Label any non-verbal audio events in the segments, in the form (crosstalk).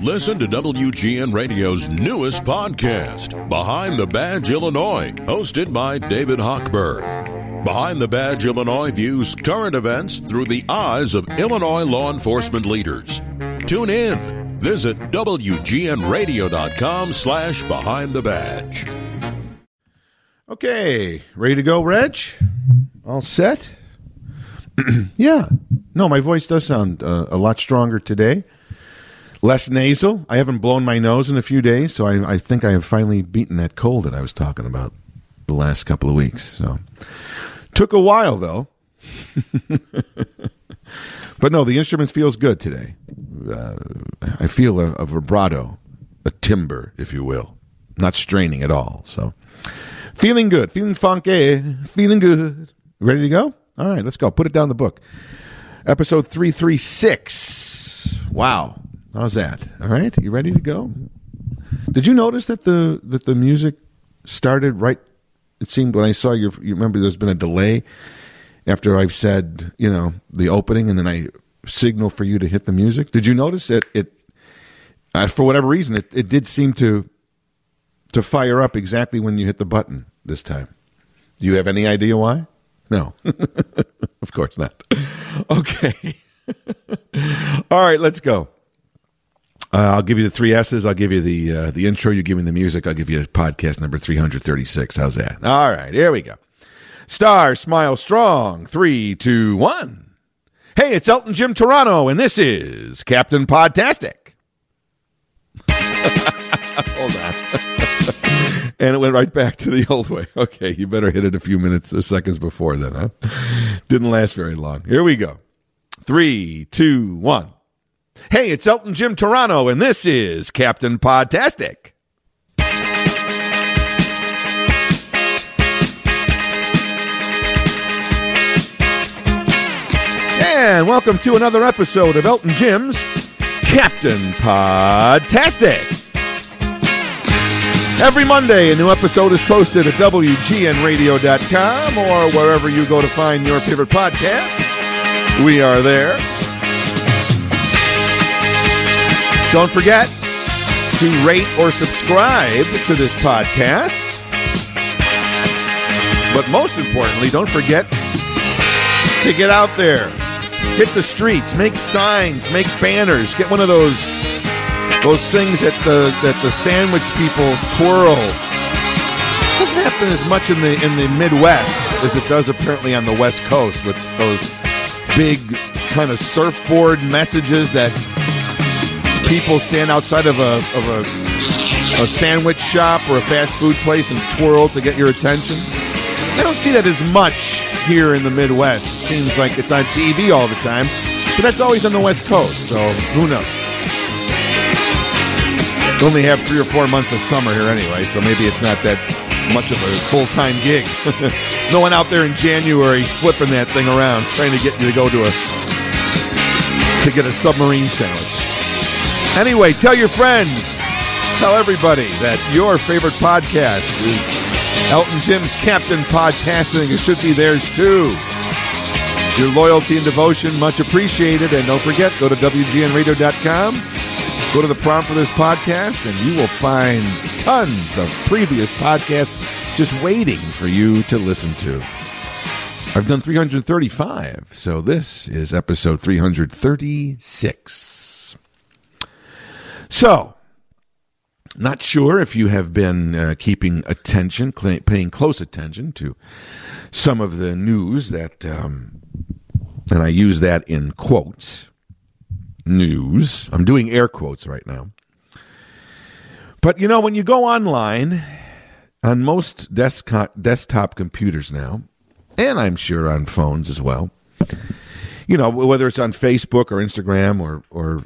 Listen to WGN Radio's newest podcast, Behind the Badge Illinois, hosted by David Hochberg. Behind the Badge Illinois views current events through the eyes of Illinois law enforcement leaders. Tune in. Visit WGNRadio.com slash Behind the Badge. Okay, ready to go, Reg? All set? (clears throat) yeah. No, my voice does sound uh, a lot stronger today. Less nasal. I haven't blown my nose in a few days, so I, I think I have finally beaten that cold that I was talking about the last couple of weeks. So took a while though. (laughs) but no, the instrument feels good today. Uh, I feel a, a vibrato, a timbre, if you will, not straining at all. So feeling good, feeling funky, feeling good. Ready to go? All right, let's go. Put it down the book. Episode 336. Wow. How's that? All right, you ready to go? Did you notice that the that the music started right it seemed when I saw your you remember there's been a delay after I've said, you know, the opening and then I signal for you to hit the music. Did you notice it it uh, for whatever reason it, it did seem to to fire up exactly when you hit the button this time. Do you have any idea why? No. (laughs) of course not. (laughs) Okay. (laughs) All right, let's go. Uh, I'll give you the three S's. I'll give you the uh, the intro. You give me the music. I'll give you podcast number three hundred thirty six. How's that? All right, here we go. Star, smile strong. Three, two, one. Hey, it's Elton Jim Turano, and this is Captain Podtastic. (laughs) Hold on. (laughs) and it went right back to the old way. Okay, you better hit it a few minutes or seconds before then, huh? Didn't last very long. Here we go. Three, two, one. Hey, it's Elton Jim Turano, and this is Captain Podtastic. And welcome to another episode of Elton Jim's Captain Podtastic. Every Monday, a new episode is posted at WGNRadio.com or wherever you go to find your favorite podcast. We are there. Don't forget to rate or subscribe to this podcast. But most importantly, don't forget to get out there, hit the streets, make signs, make banners, get one of those those things that the that the sandwich people twirl. Doesn't happen as much in the in the Midwest as it does apparently on the West Coast with those big kind of surfboard messages that people stand outside of a of a, a sandwich shop or a fast food place and twirl to get your attention. I don't see that as much here in the Midwest. It seems like it's on TV all the time, but that's always on the West Coast. So who knows? We only have three or four months of summer here anyway, so maybe it's not that much of a full time gig. (laughs) no one out there in January flipping that thing around, trying to get you to go to a to get a submarine sandwich. Anyway, tell your friends, tell everybody that your favorite podcast is Elton Jim's Captain Podtastic. It should be theirs too. Your loyalty and devotion, much appreciated. And don't forget, go to WGNRadio.com, go to the prompt for this podcast, and you will find tons of previous podcasts just waiting for you to listen to. I've done 335, so this is episode 336. So, not sure if you have been uh, keeping attention, cl- paying close attention to some of the news that, um, and I use that in quotes, news. I'm doing air quotes right now. But you know, when you go online on most desktop desktop computers now, and I'm sure on phones as well, you know, whether it's on Facebook or Instagram or or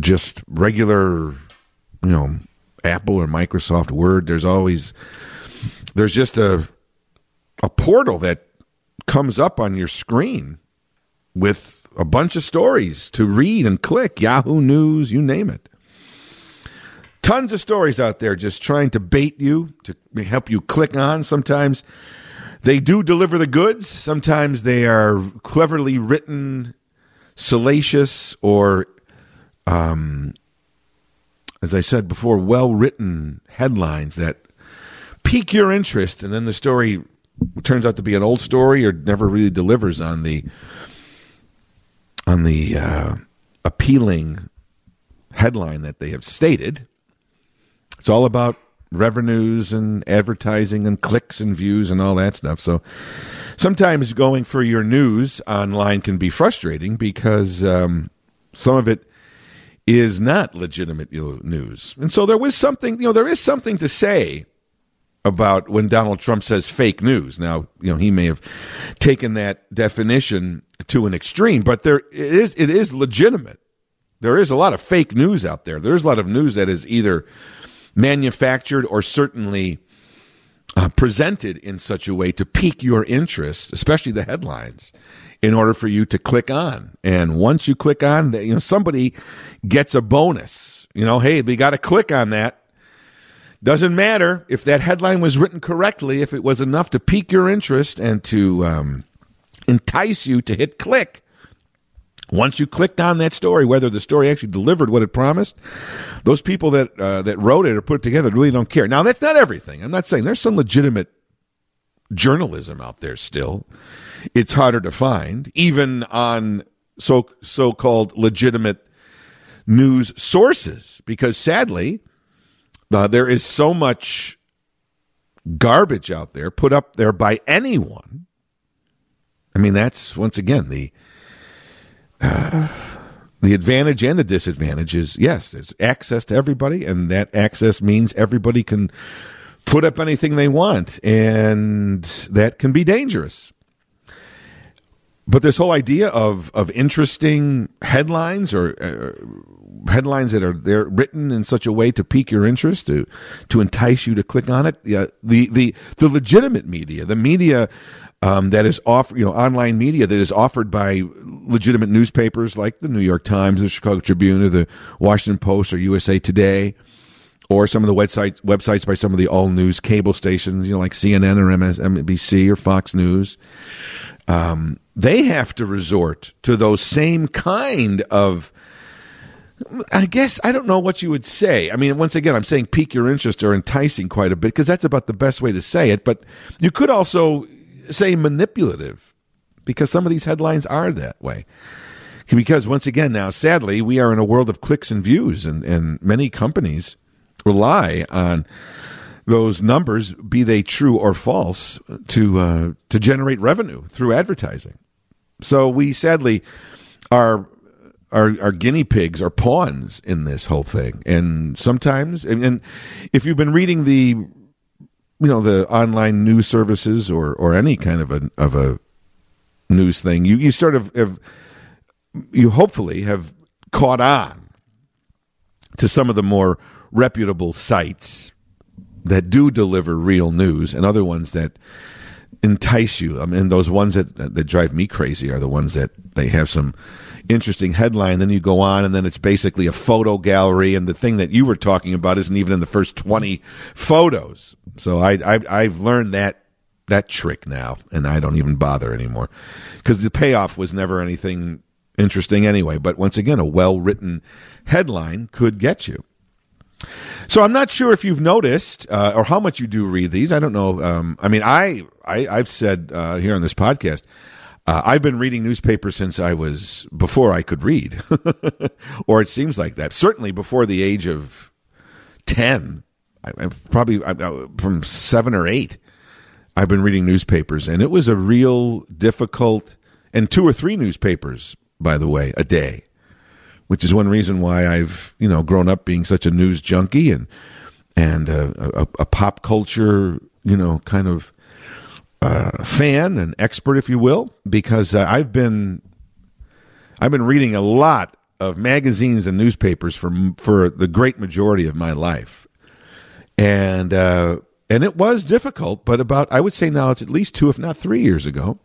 just regular, you know, Apple or Microsoft Word, there's always there's just a a portal that comes up on your screen with a bunch of stories to read and click, Yahoo News, you name it. Tons of stories out there just trying to bait you, to help you click on. Sometimes they do deliver the goods, sometimes they are cleverly written, salacious, or um, as I said before, well written headlines that pique your interest, and then the story turns out to be an old story or never really delivers on the on the uh, appealing headline that they have stated. It's all about revenues and advertising and clicks and views and all that stuff. So sometimes going for your news online can be frustrating because um, some of it is not legitimate news. And so there was something, you know, there is something to say about when Donald Trump says fake news. Now, you know, he may have taken that definition to an extreme, but there it is it is legitimate. There is a lot of fake news out there. There's a lot of news that is either manufactured or certainly uh, presented in such a way to pique your interest, especially the headlines, in order for you to click on. And once you click on, you know somebody gets a bonus. You know, hey, they got to click on that doesn't matter if that headline was written correctly, if it was enough to pique your interest and to um, entice you to hit click. Once you clicked on that story, whether the story actually delivered what it promised, those people that uh, that wrote it or put it together really don't care. Now, that's not everything. I'm not saying there's some legitimate journalism out there still. It's harder to find, even on so so called legitimate news sources, because sadly uh, there is so much garbage out there put up there by anyone. I mean, that's once again the uh, the advantage and the disadvantage is yes, there's access to everybody, and that access means everybody can put up anything they want, and that can be dangerous. But this whole idea of of interesting headlines or uh, headlines that are they're written in such a way to pique your interest to to entice you to click on it, yeah, the the the legitimate media, the media um, that is offered, you know, online media that is offered by legitimate newspapers like the New York Times, the Chicago Tribune, or the Washington Post, or USA Today, or some of the websites websites by some of the all news cable stations, you know, like CNN or MSNBC or Fox News. Um, they have to resort to those same kind of I guess I don't know what you would say. I mean, once again, I'm saying pique your interest or enticing quite a bit because that's about the best way to say it. But you could also say manipulative because some of these headlines are that way. Because once again, now sadly, we are in a world of clicks and views, and, and many companies rely on those numbers, be they true or false, to uh, to generate revenue through advertising. So we sadly are are are guinea pigs or pawns in this whole thing. And sometimes, and, and if you've been reading the you know the online news services or or any kind of a of a news thing, you you sort of have you hopefully have caught on to some of the more reputable sites that do deliver real news and other ones that entice you. I mean, those ones that that drive me crazy are the ones that they have some interesting headline. Then you go on, and then it's basically a photo gallery, and the thing that you were talking about isn't even in the first twenty photos. So I, I I've learned that that trick now, and I don't even bother anymore because the payoff was never anything interesting anyway. But once again, a well written headline could get you. So I'm not sure if you've noticed uh, or how much you do read these. I don't know. Um, I mean, I, I have said uh, here on this podcast, uh, I've been reading newspapers since I was before I could read, (laughs) or it seems like that. Certainly before the age of ten, I, I probably I, from seven or eight. I've been reading newspapers, and it was a real difficult, and two or three newspapers, by the way, a day which is one reason why I've you know grown up being such a news junkie and and a, a, a pop culture you know kind of uh, fan and expert, if you will, because uh, I've been I've been reading a lot of magazines and newspapers for for the great majority of my life, and uh, and it was difficult. But about I would say now it's at least two, if not three years ago.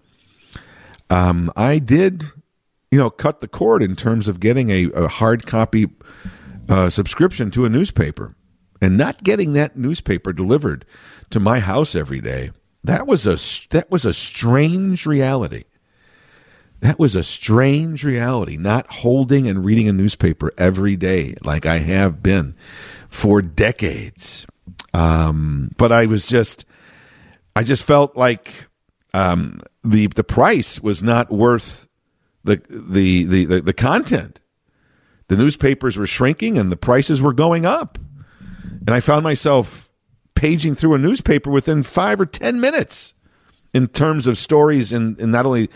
Um, I did you know, cut the cord in terms of getting a, a hard copy uh, subscription to a newspaper and not getting that newspaper delivered to my house every day. That was a that was a strange reality that was a strange reality, not holding and reading a newspaper every day like I have been for decades. Um, but I was just, I just felt like um, the the price was not worth the, the the the the content. The newspapers were shrinking and the prices were going up, and I found myself paging through a newspaper within five or ten minutes in terms of stories and, and not only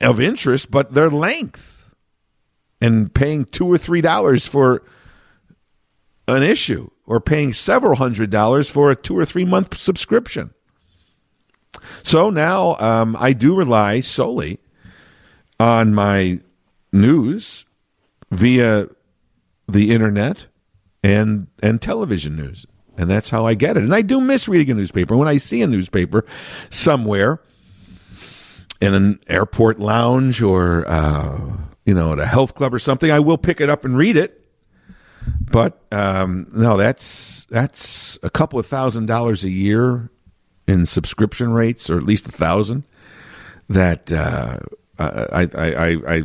of interest but their length, and paying two or three dollars for an issue or paying several hundred dollars for a two or three month subscription. So now um, I do rely solely on my news via the internet and and television news, and that's how I get it. And I do miss reading a newspaper. When I see a newspaper somewhere in an airport lounge or uh, you know at a health club or something, I will pick it up and read it. But um, no, that's that's a couple of thousand dollars a year in subscription rates, or at least a thousand. That uh, I, I I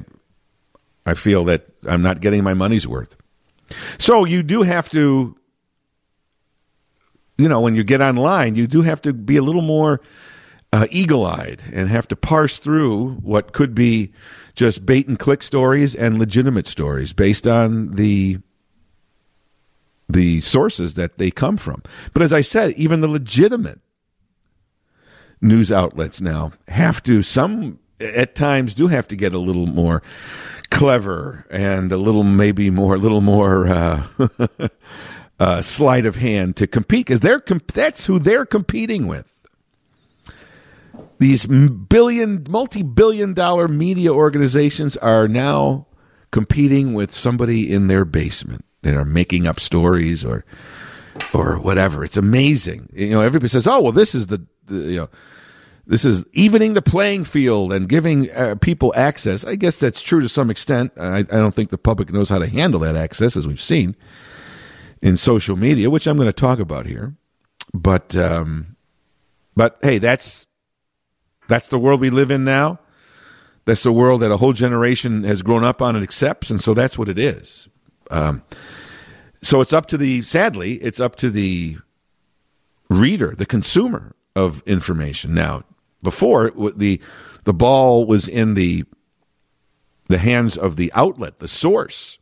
I feel that I'm not getting my money's worth. So you do have to, you know, when you get online, you do have to be a little more uh, eagle eyed and have to parse through what could be just bait and click stories and legitimate stories based on the the sources that they come from. But as I said, even the legitimate news outlets now have to some at times do have to get a little more clever and a little maybe more a little more uh, (laughs) uh, sleight of hand to compete because they're comp- that's who they're competing with. These billion, multi-billion dollar media organizations are now competing with somebody in their basement that are making up stories or or whatever. It's amazing. You know, everybody says, "Oh, well, this is the, the you know." This is evening the playing field and giving uh, people access. I guess that's true to some extent. I, I don't think the public knows how to handle that access, as we've seen in social media, which I'm going to talk about here. But um, but hey, that's that's the world we live in now. That's the world that a whole generation has grown up on and accepts, and so that's what it is. Um, so it's up to the sadly, it's up to the reader, the consumer of information now before the the ball was in the the hands of the outlet, the source,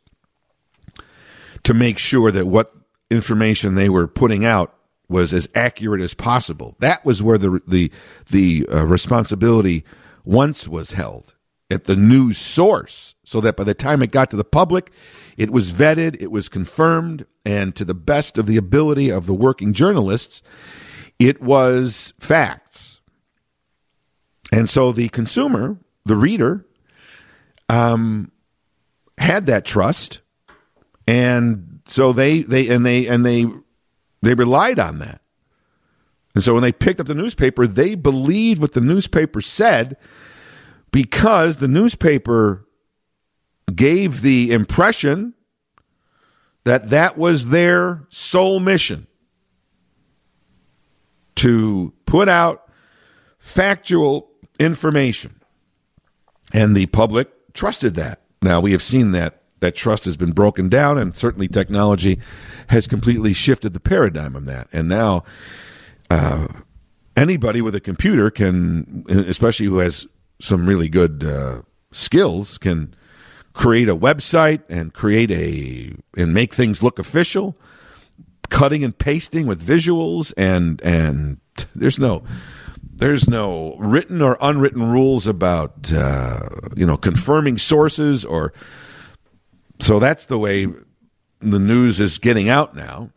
to make sure that what information they were putting out was as accurate as possible. That was where the the the uh, responsibility once was held at the news source, so that by the time it got to the public, it was vetted, it was confirmed, and to the best of the ability of the working journalists, it was facts. And so the consumer, the reader, um, had that trust, and so they they and they and they they relied on that. And so when they picked up the newspaper, they believed what the newspaper said because the newspaper gave the impression that that was their sole mission to put out factual information. And the public trusted that. Now, we have seen that that trust has been broken down, and certainly technology has completely shifted the paradigm of that. And now, uh, anybody with a computer can, especially who has some really good uh, skills, can create a website and create a and make things look official, cutting and pasting with visuals, and and there's no there's no written or unwritten rules about uh, you know confirming sources or so that's the way the news is getting out now,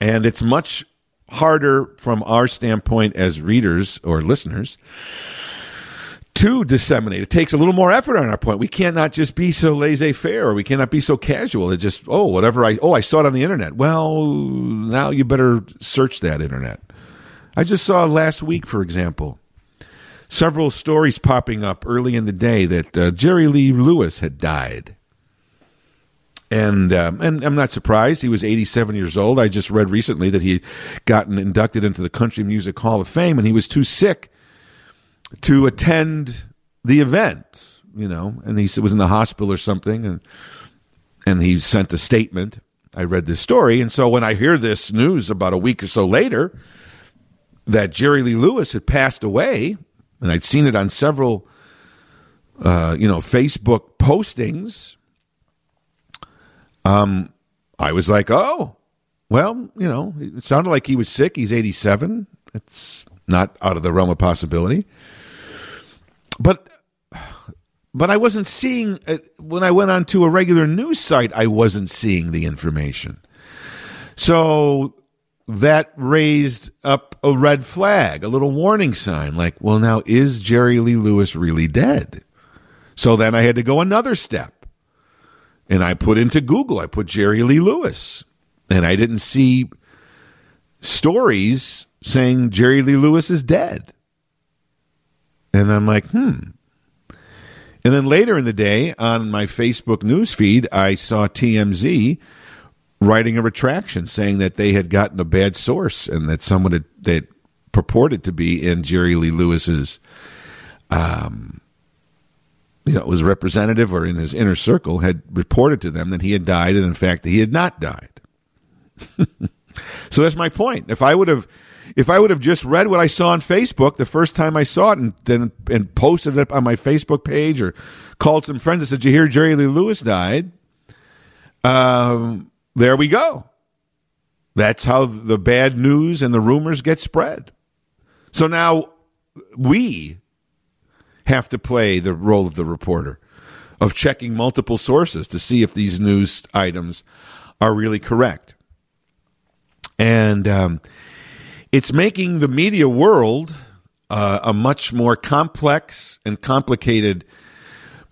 and it's much harder from our standpoint as readers or listeners to disseminate. It takes a little more effort on our point. We cannot just be so laissez-faire or we cannot be so casual. It just, oh, whatever I, oh, I saw it on the internet. Well, now you better search that internet. I just saw last week, for example, several stories popping up early in the day that uh, Jerry Lee Lewis had died. And um, and I'm not surprised. He was 87 years old. I just read recently that he had gotten inducted into the Country Music Hall of Fame, and he was too sick to attend the event, you know, and he was in the hospital or something, and and he sent a statement. I read this story, and so when I hear this news about a week or so later that Jerry Lee Lewis had passed away, and I'd seen it on several, uh, you know, Facebook postings. Um, I was like, oh, well, you know, it sounded like he was sick. He's 87. It's not out of the realm of possibility. But but I wasn't seeing it. when I went onto a regular news site. I wasn't seeing the information, so that raised up a red flag, a little warning sign. Like, well, now is Jerry Lee Lewis really dead? So then I had to go another step, and I put into Google. I put Jerry Lee Lewis, and I didn't see stories saying Jerry Lee Lewis is dead. And I'm like, hmm. And then later in the day on my Facebook news feed, I saw TMZ writing a retraction saying that they had gotten a bad source and that someone had, that purported to be in Jerry Lee Lewis's, um, you know, was representative or in his inner circle had reported to them that he had died and in fact that he had not died. (laughs) so that's my point. If I would have if I would have just read what I saw on Facebook the first time I saw it and then and posted it on my Facebook page or called some friends and said, "You hear Jerry Lee Lewis died?" Um, there we go. That's how the bad news and the rumors get spread. So now we have to play the role of the reporter of checking multiple sources to see if these news items are really correct. And um, it's making the media world uh, a much more complex and complicated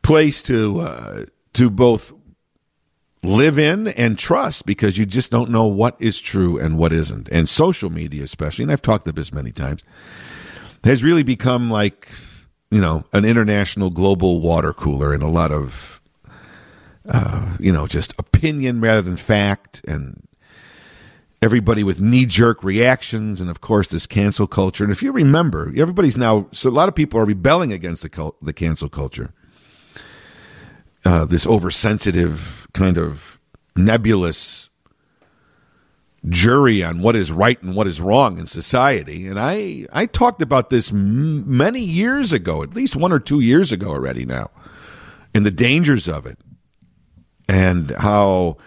place to uh, to both live in and trust because you just don't know what is true and what isn't. And social media, especially, and I've talked about this many times, has really become like you know an international global water cooler and a lot of uh, you know just opinion rather than fact and everybody with knee jerk reactions, and of course this cancel culture. And if you remember, everybody's now so a lot of people are rebelling against the cult, the cancel culture. Uh, this oversensitive kind of nebulous jury on what is right and what is wrong in society. And I I talked about this m- many years ago, at least one or two years ago already now, and the dangers of it, and how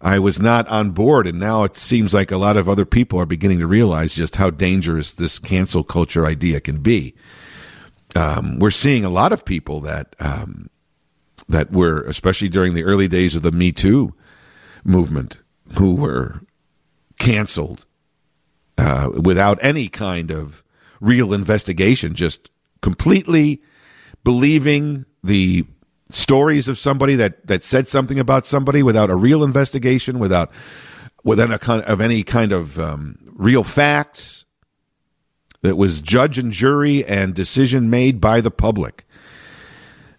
I was not on board, and now it seems like a lot of other people are beginning to realize just how dangerous this cancel culture idea can be. Um, we're seeing a lot of people that um, that were, especially during the early days of the Me Too movement, who were canceled uh, without any kind of real investigation, just completely believing the stories of somebody that that said something about somebody without a real investigation, without without a kind of any kind of um, real facts. That was judge and jury and decision made by the public.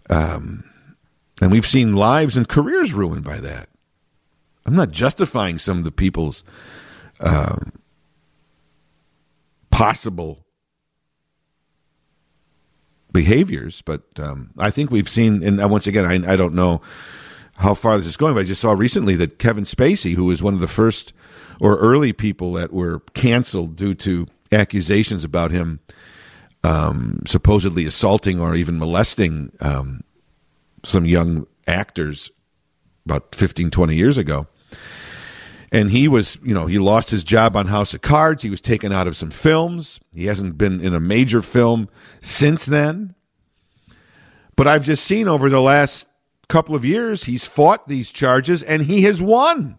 Um, and we've seen lives and careers ruined by that. I'm not justifying some of the people's uh, possible behaviors. But um, I think we've seen, and once again, I, I don't know how far this is going, but I just saw recently that Kevin Spacey, who was one of the first or early people that were canceled due to accusations about him um, supposedly assaulting or even molesting um, some young actors about 15, 20 years ago. And he was, you know, he lost his job on House of Cards. He was taken out of some films. He hasn't been in a major film since then. But I've just seen over the last couple of years, he's fought these charges and he has won.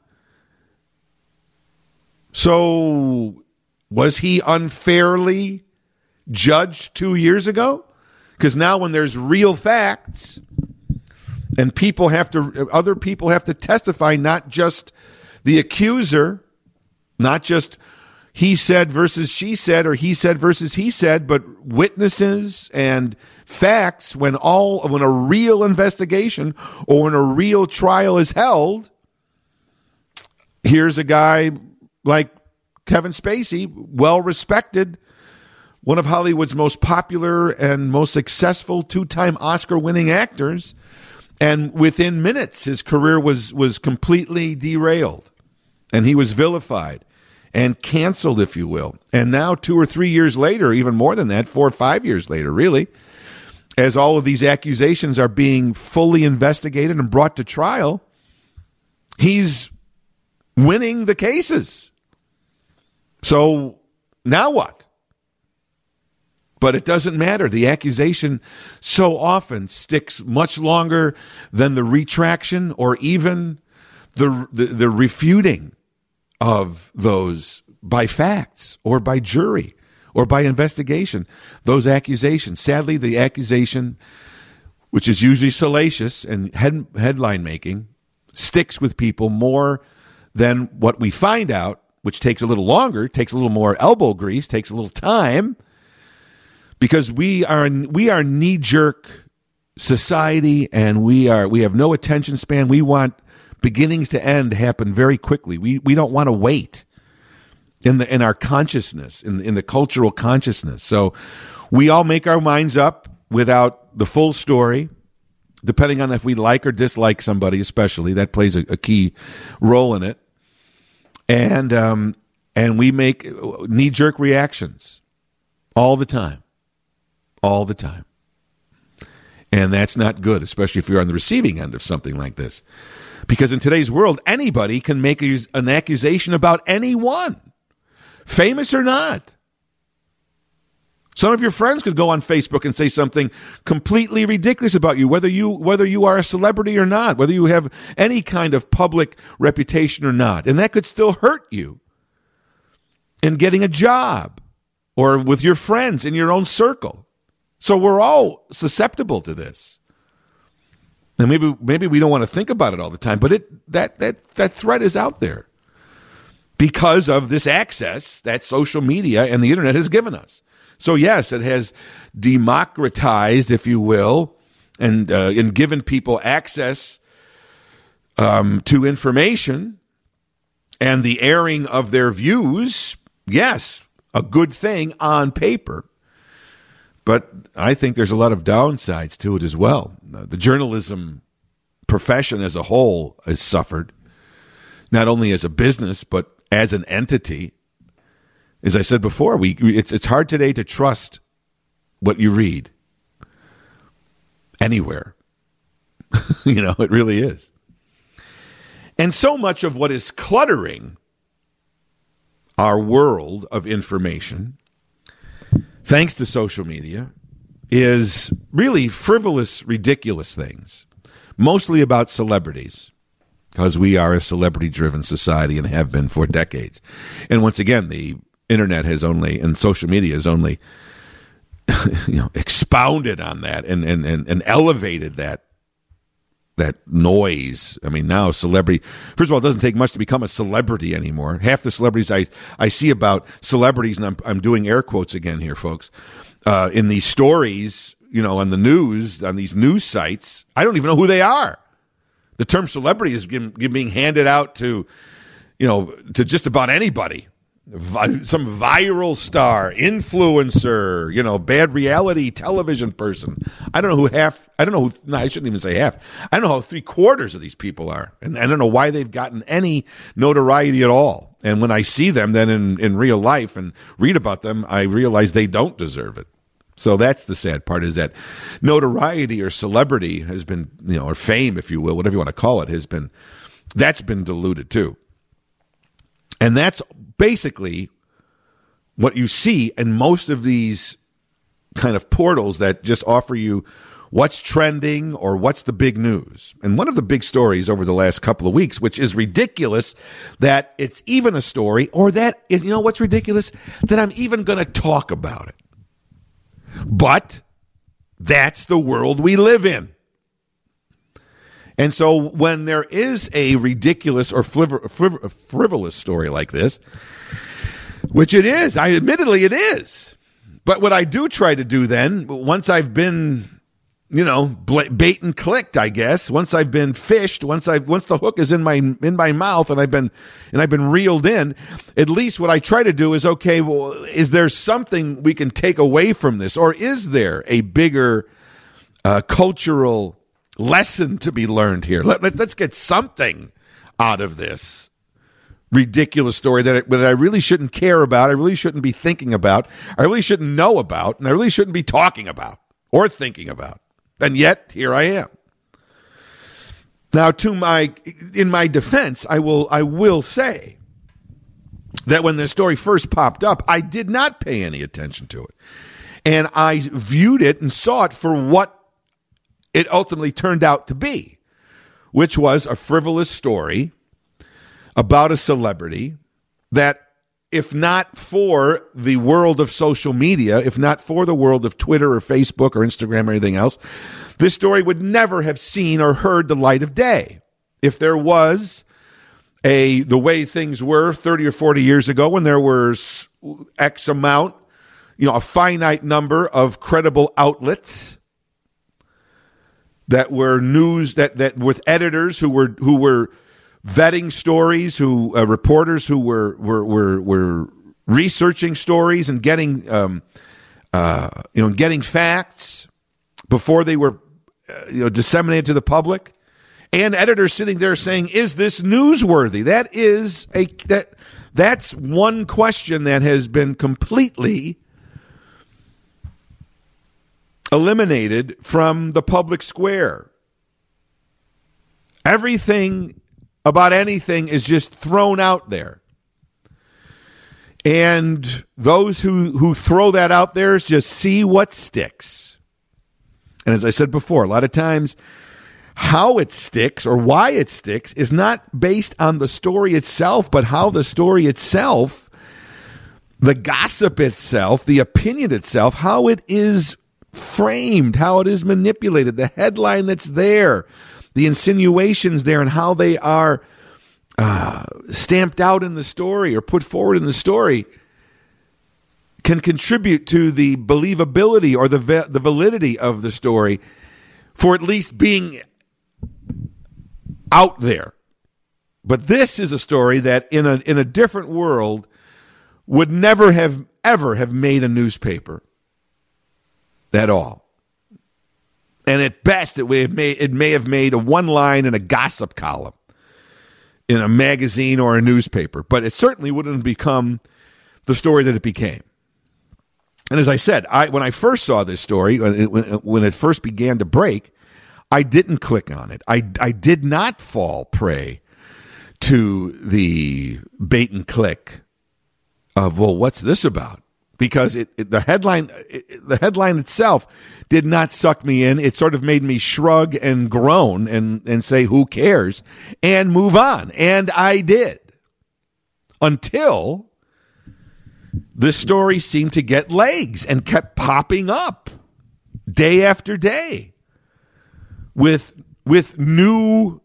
So was he unfairly judged two years ago? Because now, when there's real facts and people have to, other people have to testify, not just the accuser, not just he said versus she said or he said versus he said, but witnesses and facts when all when a real investigation or when a real trial is held. Here's a guy like Kevin Spacey, well respected, one of Hollywood's most popular and most successful two time Oscar winning actors. And within minutes, his career was, was completely derailed and he was vilified and canceled, if you will. And now, two or three years later, even more than that, four or five years later, really, as all of these accusations are being fully investigated and brought to trial, he's winning the cases. So now what? But it doesn't matter. The accusation so often sticks much longer than the retraction or even the, the, the refuting of those by facts or by jury or by investigation. Those accusations. Sadly, the accusation, which is usually salacious and head, headline making, sticks with people more than what we find out, which takes a little longer, takes a little more elbow grease, takes a little time because we are we are knee jerk society and we are we have no attention span. We want beginnings to end happen very quickly. We we don't want to wait in the in our consciousness in in the cultural consciousness. So we all make our minds up without the full story. Depending on if we like or dislike somebody, especially that plays a, a key role in it, and um, and we make knee jerk reactions all the time all the time. And that's not good, especially if you're on the receiving end of something like this. Because in today's world, anybody can make an accusation about anyone, famous or not. Some of your friends could go on Facebook and say something completely ridiculous about you, whether you whether you are a celebrity or not, whether you have any kind of public reputation or not, and that could still hurt you in getting a job or with your friends in your own circle. So we're all susceptible to this. And maybe maybe we don't want to think about it all the time, but it that that that threat is out there because of this access that social media and the internet has given us. So yes, it has democratized, if you will, and uh, and given people access um, to information and the airing of their views. Yes, a good thing on paper. But I think there's a lot of downsides to it as well. The journalism profession as a whole has suffered, not only as a business, but as an entity. As I said before, we, it's, it's hard today to trust what you read anywhere. (laughs) you know, it really is. And so much of what is cluttering our world of information thanks to social media, is really frivolous, ridiculous things, mostly about celebrities, because we are a celebrity driven society and have been for decades. And once again, the internet has only, and social media has only, (laughs) you know, expounded on that and, and, and, and elevated that that noise. I mean, now celebrity. First of all, it doesn't take much to become a celebrity anymore. Half the celebrities I I see about celebrities, and I'm I'm doing air quotes again here, folks. Uh, in these stories, you know, on the news, on these news sites, I don't even know who they are. The term celebrity is being handed out to, you know, to just about anybody some viral star, influencer, you know, bad reality television person. I don't know who half. I don't know who. No, I shouldn't even say half. I don't know how three quarters of these people are, and I don't know why they've gotten any notoriety at all. And when I see them, then in in real life and read about them, I realize they don't deserve it. So that's the sad part is that notoriety or celebrity has been, you know, or fame, if you will, whatever you want to call it, has been that's been diluted too. And that's basically what you see in most of these kind of portals that just offer you what's trending or what's the big news. And one of the big stories over the last couple of weeks, which is ridiculous that it's even a story, or that is, you know what's ridiculous? That I'm even going to talk about it. But that's the world we live in. And so when there is a ridiculous or frivolous story like this, which it is, I admittedly it is. But what I do try to do then, once I've been you know, bait and clicked, I guess. Once I've been fished, once I've once the hook is in my in my mouth and I've been and I've been reeled in, at least what I try to do is okay, well, is there something we can take away from this or is there a bigger uh, cultural lesson to be learned here? Let, let, let's get something out of this ridiculous story that, that I really shouldn't care about, I really shouldn't be thinking about, I really shouldn't know about, and I really shouldn't be talking about or thinking about. And yet, here I am. Now, to my in my defense, I will I will say that when the story first popped up, I did not pay any attention to it. And I viewed it and saw it for what it ultimately turned out to be, which was a frivolous story about a celebrity that, if not for the world of social media, if not for the world of Twitter or Facebook or Instagram or anything else, this story would never have seen or heard the light of day. If there was a the way things were 30 or 40 years ago when there was X amount, you know, a finite number of credible outlets that were news that that with editors who were who were vetting stories, who uh, reporters who were were were were researching stories and getting um, uh, you know getting facts before they were uh, you know disseminated to the public, and editors sitting there saying, "Is this newsworthy?" That is a that that's one question that has been completely eliminated from the public square. Everything about anything is just thrown out there. And those who, who throw that out there just see what sticks. And as I said before, a lot of times how it sticks or why it sticks is not based on the story itself, but how the story itself, the gossip itself, the opinion itself, how it is framed, how it is manipulated, the headline that's there, the insinuations there and how they are uh, stamped out in the story or put forward in the story can contribute to the believability or the the validity of the story for at least being out there. But this is a story that in a in a different world would never have ever have made a newspaper at all and at best it may have made, it may have made a one line in a gossip column in a magazine or a newspaper, but it certainly wouldn't have become the story that it became. And as I said, I when I first saw this story when it first began to break, I didn't click on it. I I did not fall prey to the bait and click of well, what's this about? Because it, it the headline it, the headline itself did not suck me in. It sort of made me shrug and groan and and say who cares and move on. And I did. Until this story seemed to get legs and kept popping up day after day with with new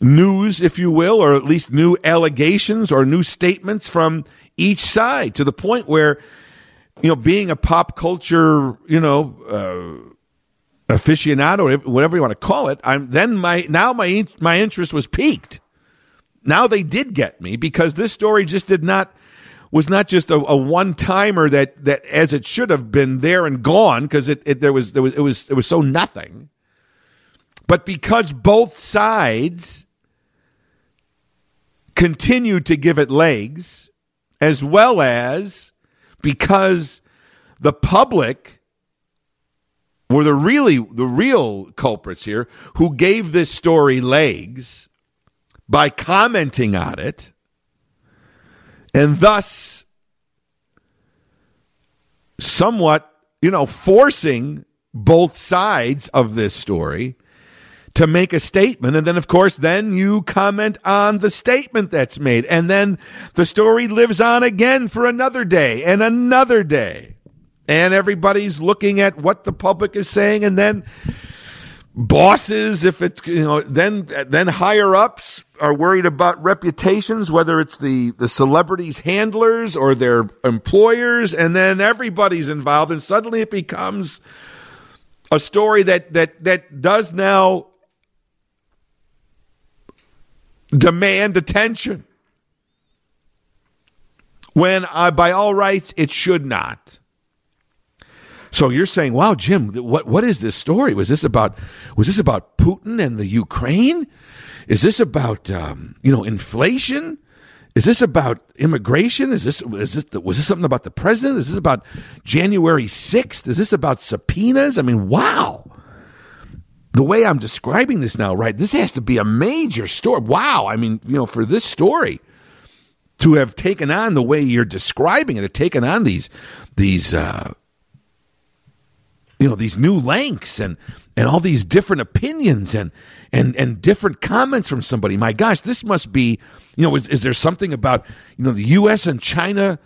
news if you will or at least new allegations or new statements from each side to the point where, you know, being a pop culture, you know, uh, aficionado, whatever you want to call it, I'm then my now my my interest was peaked. Now they did get me because this story just did not was not just a, a one timer that that as it should have been there and gone because it, it there was there was it was it was so nothing. But because both sides continued to give it legs as well as because the public were the really the real culprits here who gave this story legs by commenting on it and thus somewhat you know forcing both sides of this story to make a statement. And then, of course, then you comment on the statement that's made. And then the story lives on again for another day and another day. And everybody's looking at what the public is saying. And then bosses, if it's, you know, then, then higher ups are worried about reputations, whether it's the, the celebrities' handlers or their employers. And then everybody's involved. And suddenly it becomes, a story that that that does now demand attention when uh, by all rights it should not. So you're saying, "Wow, Jim, what what is this story? Was this about was this about Putin and the Ukraine? Is this about um, you know inflation? Is this about immigration? Is this is this was this something about the president? Is this about January sixth? Is this about subpoenas? I mean, wow." The way I'm describing this now, right? This has to be a major story. Wow. I mean, you know, for this story to have taken on the way you're describing it, have taken on these these uh, you know these new lengths and and all these different opinions and and and different comments from somebody. My gosh, this must be you know is, is there something about you know the U.S. and China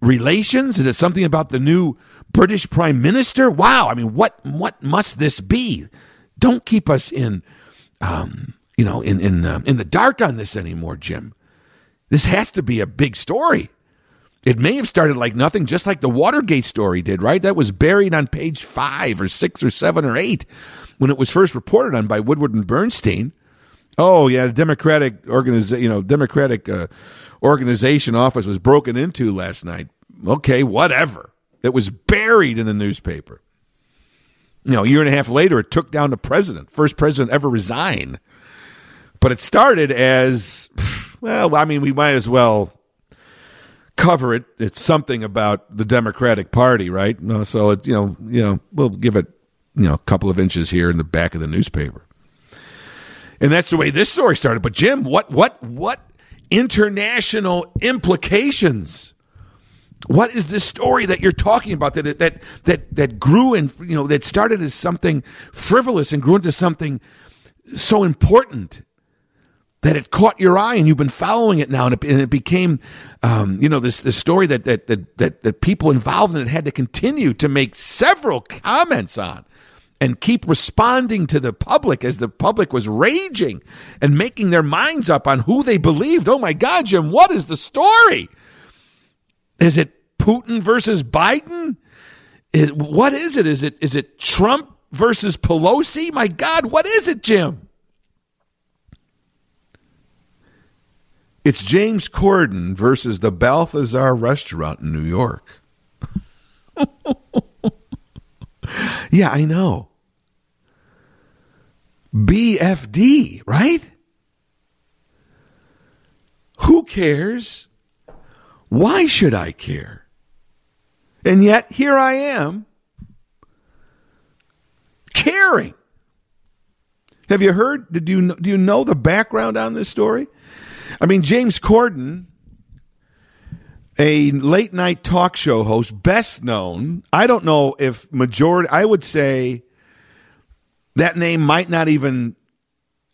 relations? Is it something about the new British Prime Minister? Wow, I mean, what what must this be? Don't keep us in um, you know in in um, in the dark on this anymore, Jim. This has to be a big story. It may have started like nothing, just like the Watergate story did, right? That was buried on page five or six or seven or eight when it was first reported on by Woodward and Bernstein. Oh yeah, the Democratic organization, you know, Democratic uh, organization office was broken into last night. Okay, whatever. It was buried in the newspaper. You know, a year and a half later, it took down the president, first president ever resign. But it started as, well, I mean, we might as well cover it. It's something about the Democratic Party, right? So it, you know, you know, we'll give it, you know, a couple of inches here in the back of the newspaper, and that's the way this story started. But Jim, what, what, what international implications? What is this story that you're talking about that that that that grew and you know that started as something frivolous and grew into something so important? that it caught your eye and you've been following it now and it, and it became um, you know this this story that, that that that that people involved in it had to continue to make several comments on and keep responding to the public as the public was raging and making their minds up on who they believed oh my god jim what is the story is it putin versus biden is what is it is it is it trump versus pelosi my god what is it jim It's James Corden versus the Balthazar restaurant in New York. (laughs) yeah, I know. BFD, right? Who cares? Why should I care? And yet, here I am caring. Have you heard? Did you do you know the background on this story? I mean, James Corden, a late night talk show host, best known. I don't know if majority. I would say that name might not even,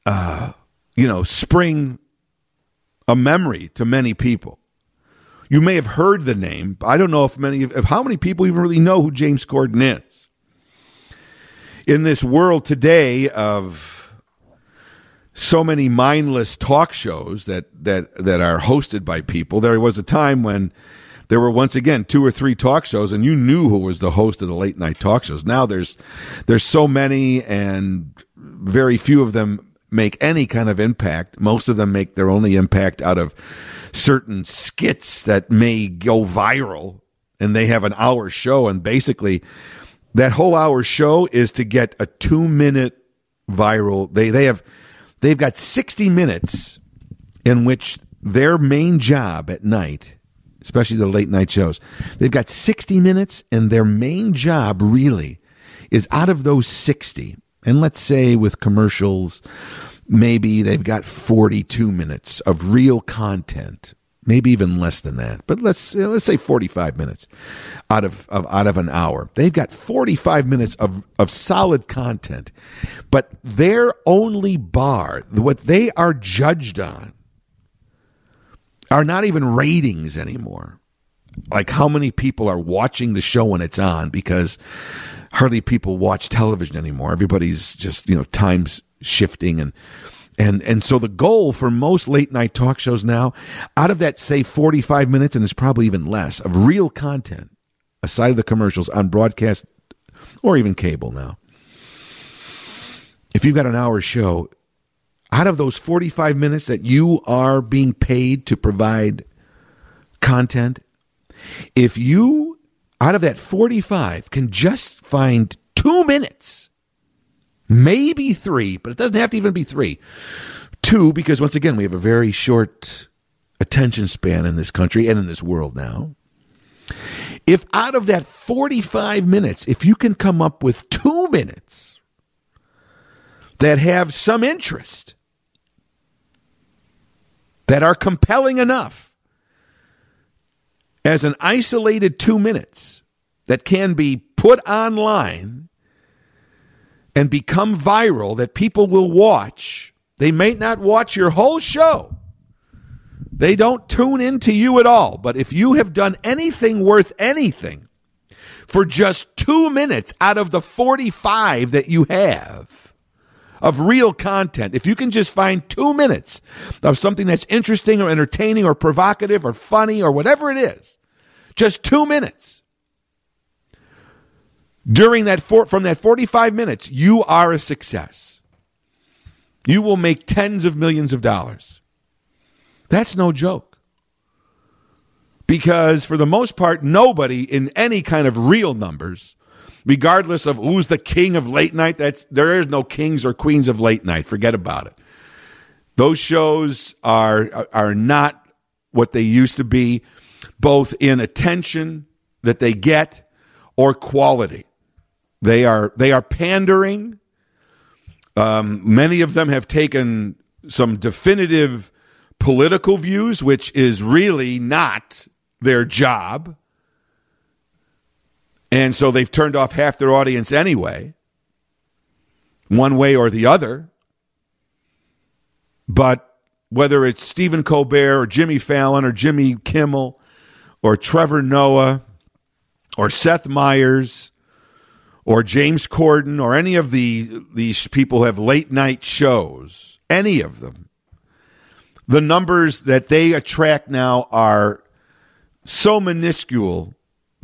uh, you know, spring a memory to many people. You may have heard the name. I don't know if many, if how many people even really know who James Corden is. In this world today of so many mindless talk shows that that that are hosted by people. There was a time when there were once again two or three talk shows and you knew who was the host of the late night talk shows. Now there's there's so many and very few of them make any kind of impact. Most of them make their only impact out of certain skits that may go viral and they have an hour show and basically that whole hour show is to get a 2 minute viral. They they have They've got 60 minutes in which their main job at night, especially the late night shows, they've got 60 minutes, and their main job really is out of those 60. And let's say with commercials, maybe they've got 42 minutes of real content maybe even less than that. But let's let's say 45 minutes out of, of out of an hour. They've got 45 minutes of of solid content. But their only bar, what they are judged on are not even ratings anymore. Like how many people are watching the show when it's on because hardly people watch television anymore. Everybody's just, you know, times shifting and and and so the goal for most late night talk shows now, out of that say 45 minutes, and it's probably even less of real content, aside of the commercials on broadcast or even cable now, if you've got an hour show, out of those 45 minutes that you are being paid to provide content, if you, out of that 45, can just find two minutes, maybe three, but it doesn't have to even be three, two, because once again, we have a very short attention span in this country and in this world now. If out of that 45 minutes, if you can come up with two minutes that have some interest, that are compelling enough as an isolated two minutes that can be put online and become viral that people will watch. They may not watch your whole show. They don't tune into you at all. But if you have done anything worth anything for just two minutes out of the 45 that you have, of real content, if you can just find two minutes of something that's interesting or entertaining or provocative or funny or whatever it is, just two minutes during that four, from that 45 minutes, you are a success. You will make tens of millions of dollars. That's no joke. Because for the most part, nobody in any kind of real numbers regardless of who's the king of late night. That's there is no kings or queens of late night. Forget about it. Those shows are are not what they used to be, both in attention that they get or quality. They are they are pandering. Um, many of them have taken some definitive political views, which is really not their job. And so they've turned off half their audience anyway, one way or the other. But whether it's Stephen Colbert or Jimmy Fallon or Jimmy Kimmel or Trevor Noah or Seth Meyers or James Corden or any of the these people who have late night shows, any of them, the numbers that they attract now are so minuscule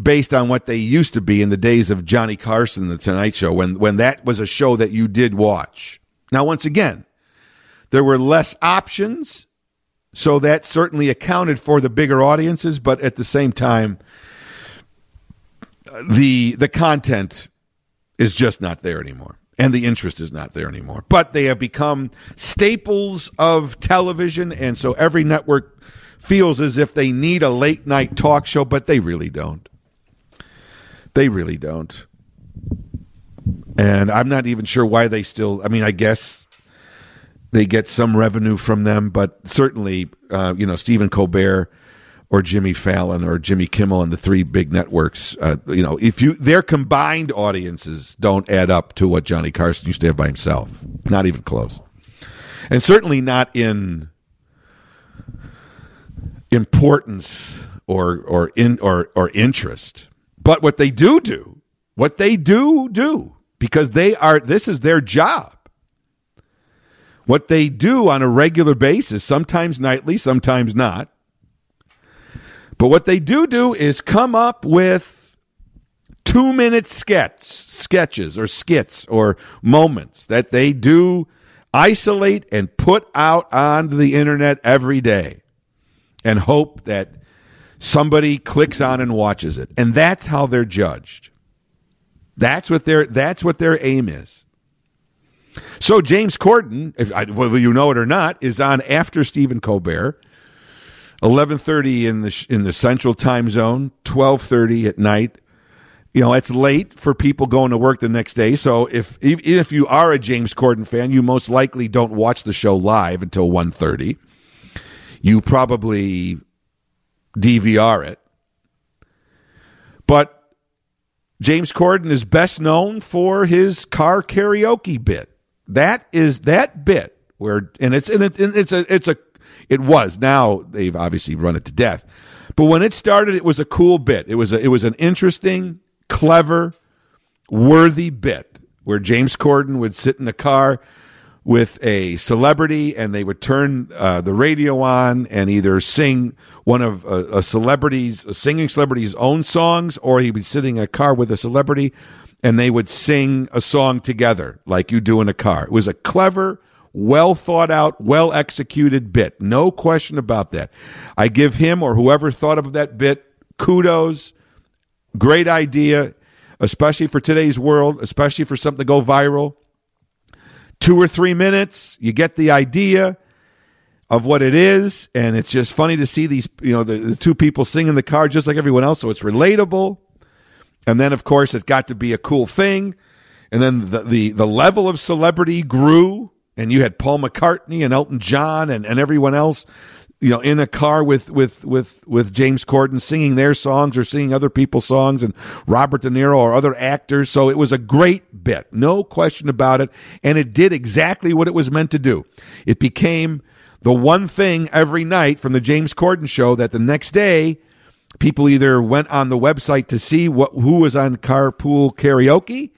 based on what they used to be in the days of Johnny Carson, the Tonight Show, when when that was a show that you did watch. Now, once again, there were less options, so that certainly accounted for the bigger audiences. But at the same time, the the content is just not there anymore. And the interest is not there anymore. But they have become staples of television. And so every network feels as if they need a late night talk show, but they really don't. They really don't. And I'm not even sure why they still. I mean, I guess they get some revenue from them, but certainly, uh, you know, Stephen Colbert or Jimmy Fallon or Jimmy Kimmel and the three big networks, uh, you know, if you their combined audiences don't add up to what Johnny Carson used to have by himself, not even close, and certainly not in importance or or in or or interest. But what they do do, what they do do, because they are, this is their job. What they do on a regular basis, sometimes nightly, sometimes not. But what they do do is come up with two minute sketch, sketches or skits or moments that they do isolate and put out onto the internet every day and hope that somebody clicks on and watches it. And that's how they're judged. That's what their that's what their aim is. So james corden if, whether you know it or not is on after stephen colbert 11:30 in the in the central time zone 12:30 at night you know it's late for people going to work the next day so if if you are a james corden fan you most likely don't watch the show live until 1:30 you probably DVR it. But James Corden is best known for his car karaoke bit. That is that bit where, and it's and, it, and it's a it's a it was now they've obviously run it to death. But when it started, it was a cool bit. It was a, it was an interesting, clever, worthy bit where James Corden would sit in a car with a celebrity and they would turn uh, the radio on and either sing one of a, a celebrity's a singing celebrity's own songs or he'd be sitting in a car with a celebrity and they would sing a song together like you do in a car. It was a clever, well thought out, well executed bit. No question about that. I give him or whoever thought of that bit kudos. Great idea, especially for today's world, especially for something to go viral. Two or three minutes, you get the idea of what it is, and it's just funny to see these, you know, the, the two people sing in the car just like everyone else, so it's relatable. And then, of course, it got to be a cool thing. And then the, the, the level of celebrity grew, and you had Paul McCartney and Elton John and, and everyone else, you know, in a car with, with, with, with James Corden singing their songs or singing other people's songs and Robert De Niro or other actors. So it was a great bit. No question about it. And it did exactly what it was meant to do. It became the one thing every night from the James Corden show that the next day people either went on the website to see what who was on carpool karaoke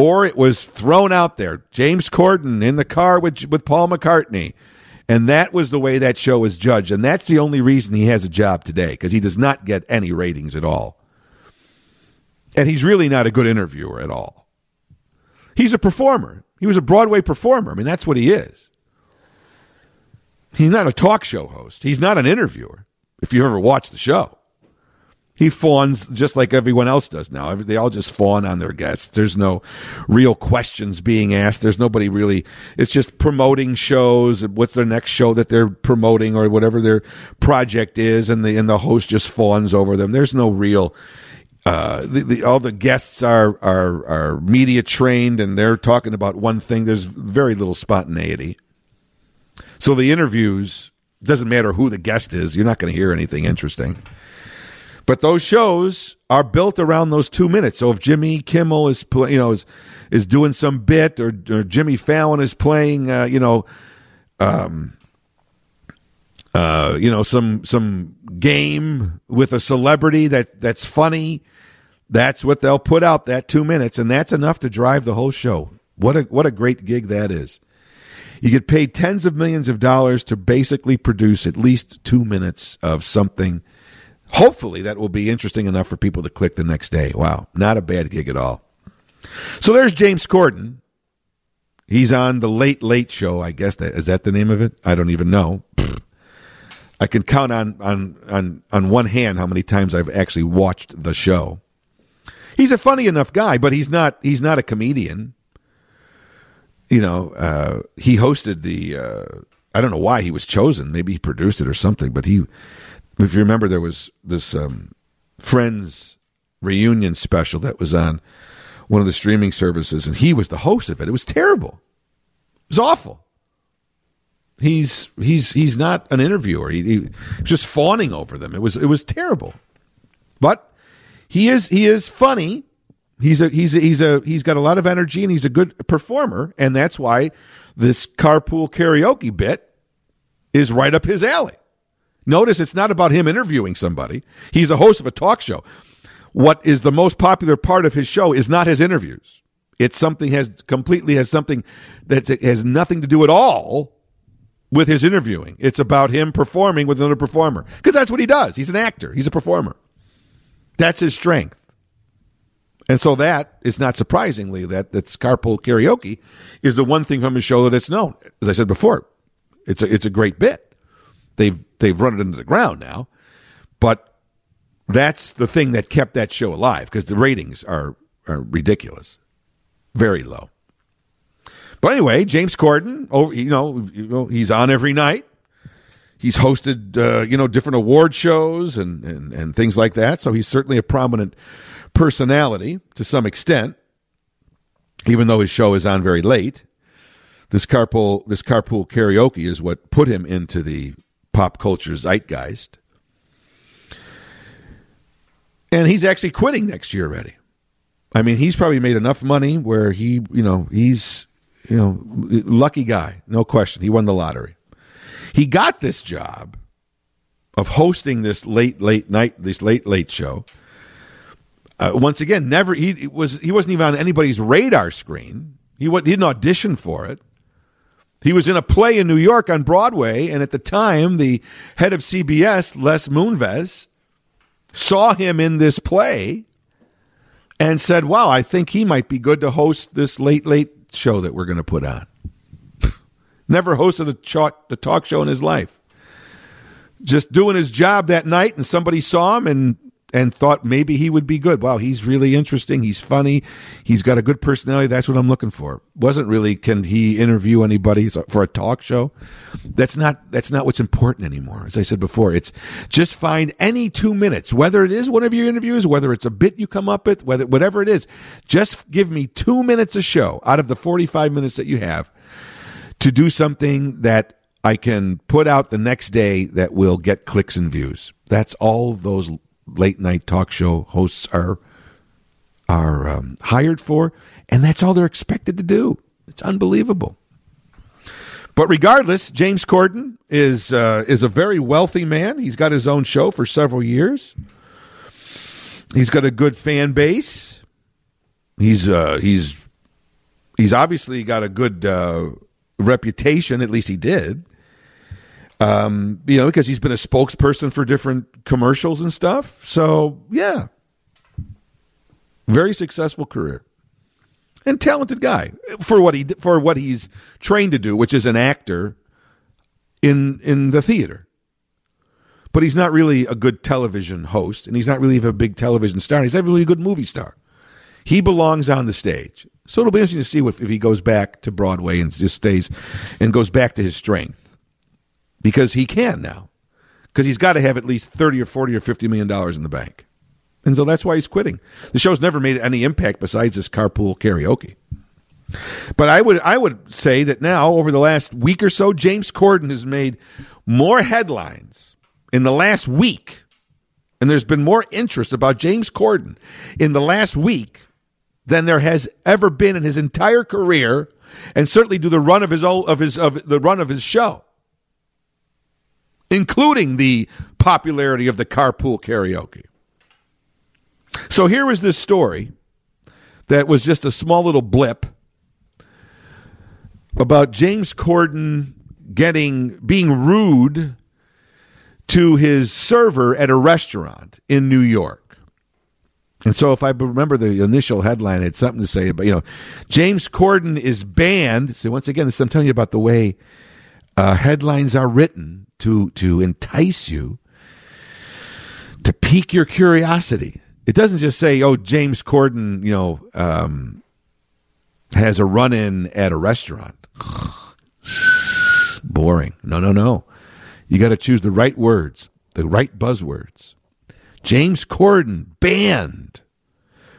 or it was thrown out there. James corden in the car with, with paul mccartney. And that was the way that show was judged. And that's the only reason he has a job today because he does not get any ratings at all. And he's really not a good interviewer at all. He's a performer. He was a broadway performer. I mean that's what he is. He's not a talk show host. He's not an interviewer if you ever watch the show he fawns just like everyone else does now. They all just fawn on their guests. There's no real questions being asked. There's nobody really. It's just promoting shows. What's their next show that they're promoting or whatever their project is, and the and the host just fawns over them. There's no real. Uh, the, the, all the guests are, are are media trained and they're talking about one thing. There's very little spontaneity. So the interviews doesn't matter who the guest is. You're not going to hear anything interesting. But those shows are built around those two minutes. So if Jimmy Kimmel is, you know, is, is doing some bit, or, or Jimmy Fallon is playing, uh, you know, um, uh, you know, some some game with a celebrity that that's funny. That's what they'll put out that two minutes, and that's enough to drive the whole show. What a what a great gig that is. You get paid tens of millions of dollars to basically produce at least two minutes of something hopefully that will be interesting enough for people to click the next day. Wow, not a bad gig at all. So there's James Corden. He's on the Late Late Show. I guess that is that the name of it. I don't even know. I can count on on on on one hand how many times I've actually watched the show. He's a funny enough guy, but he's not he's not a comedian. You know, uh, he hosted the. Uh, I don't know why he was chosen. Maybe he produced it or something, but he if you remember, there was this um, Friends reunion special that was on one of the streaming services, and he was the host of it. It was terrible. It was awful. He's he's he's not an interviewer. He, he was just fawning over them. It was it was terrible. But he is he is funny. He's a he's a, he's a he's got a lot of energy and he's a good performer, and that's why this carpool karaoke bit is right up his alley. Notice it's not about him interviewing somebody. He's a host of a talk show. What is the most popular part of his show is not his interviews. It's something has completely has something that has nothing to do at all with his interviewing. It's about him performing with another performer because that's what he does. He's an actor. He's a performer. That's his strength. And so that is not surprisingly that that's carpool karaoke is the one thing from his show that it's known. As I said before, it's a it's a great bit. They've they've run it into the ground now, but that's the thing that kept that show alive because the ratings are are ridiculous, very low. But anyway, James Corden, oh, you know, you know he's on every night. He's hosted, uh, you know, different award shows and, and, and things like that. So he's certainly a prominent personality to some extent, even though his show is on very late. This carpool, this carpool karaoke is what put him into the pop culture zeitgeist. And he's actually quitting next year already. I mean, he's probably made enough money where he, you know, he's, you know, lucky guy, no question. He won the lottery. He got this job of hosting this late, late night, this late, late show. Uh, once again, never he was he wasn't even on anybody's radar screen. He, he didn't audition for it. He was in a play in New York on Broadway, and at the time, the head of CBS, Les Moonves, saw him in this play and said, "Wow, I think he might be good to host this late late show that we're going to put on." (laughs) Never hosted a talk, show in his life. Just doing his job that night, and somebody saw him and and thought maybe he would be good. Wow, he's really interesting. He's funny. He's got a good personality. That's what I'm looking for. Wasn't really can he interview anybody for a talk show? That's not that's not what's important anymore. As I said before, it's just find any 2 minutes, whether it is one of your interviews, whether it's a bit you come up with, whether whatever it is. Just give me 2 minutes a show out of the 45 minutes that you have to do something that I can put out the next day that will get clicks and views. That's all those late night talk show hosts are are um, hired for, and that's all they're expected to do. It's unbelievable. But regardless, James Corden is uh, is a very wealthy man. He's got his own show for several years. He's got a good fan base. He's uh, he's he's obviously got a good uh, reputation. At least he did. Um, you know, because he's been a spokesperson for different commercials and stuff. So, yeah. Very successful career. And talented guy for what he for what he's trained to do, which is an actor in in the theater. But he's not really a good television host, and he's not really a big television star. He's not really a good movie star. He belongs on the stage. So it'll be interesting to see if, if he goes back to Broadway and just stays and goes back to his strength because he can now. Because he's got to have at least 30 or 40 or 50 million dollars in the bank. And so that's why he's quitting. The show's never made any impact besides this carpool karaoke. But I would I would say that now over the last week or so James Corden has made more headlines in the last week and there's been more interest about James Corden in the last week than there has ever been in his entire career and certainly do the run of his of his of the run of his show including the popularity of the carpool karaoke. So here was this story that was just a small little blip about James Corden getting being rude to his server at a restaurant in New York. And so, if I remember the initial headline, had something to say about, you know, James Corden is banned. So, once again, this, I'm telling you about the way uh, headlines are written to to entice you, to pique your curiosity. It doesn't just say, "Oh, James Corden," you know, um, has a run-in at a restaurant. (sighs) Boring. No, no, no. You got to choose the right words, the right buzzwords. James Corden banned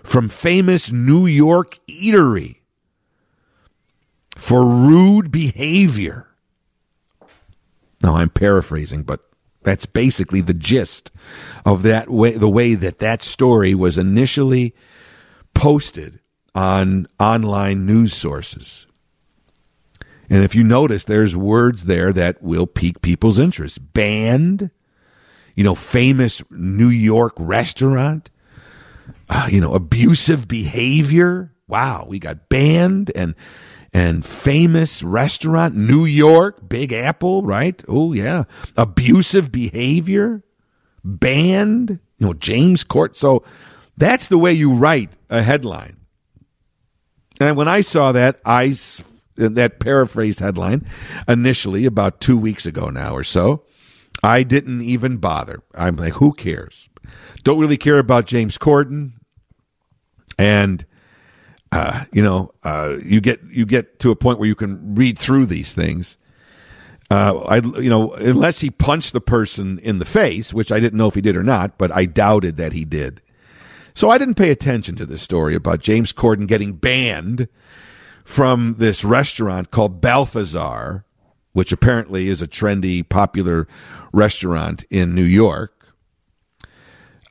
from famous New York eatery for rude behavior. Now I'm paraphrasing, but that's basically the gist of that way, the way that that story was initially posted on online news sources. And if you notice, there's words there that will pique people's interest. Banned, you know, famous New York restaurant, uh, you know, abusive behavior. Wow, we got banned and and famous restaurant, New York, Big Apple, right? Oh, yeah. Abusive behavior, banned, you know, James Court. So that's the way you write a headline. And when I saw that, I, that paraphrased headline initially about two weeks ago now or so, I didn't even bother. I'm like, who cares? Don't really care about James Corden. And uh, you know, uh, you get you get to a point where you can read through these things. Uh, I, you know, unless he punched the person in the face, which I didn't know if he did or not, but I doubted that he did. So I didn't pay attention to this story about James Corden getting banned from this restaurant called Balthazar, which apparently is a trendy, popular restaurant in New York.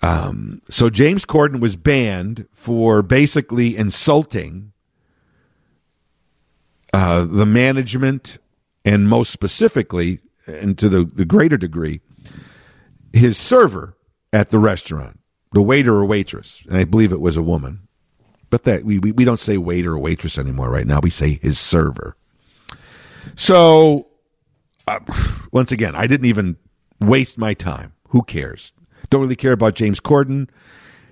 Um, so James Corden was banned for basically insulting uh, the management and most specifically, and to the, the greater degree, his server at the restaurant, the waiter or waitress. And I believe it was a woman. But that we, we, we don't say waiter or waitress anymore right now. We say his server. So, uh, (sighs) once again, I didn't even waste my time. Who cares? Don't really care about James Corden.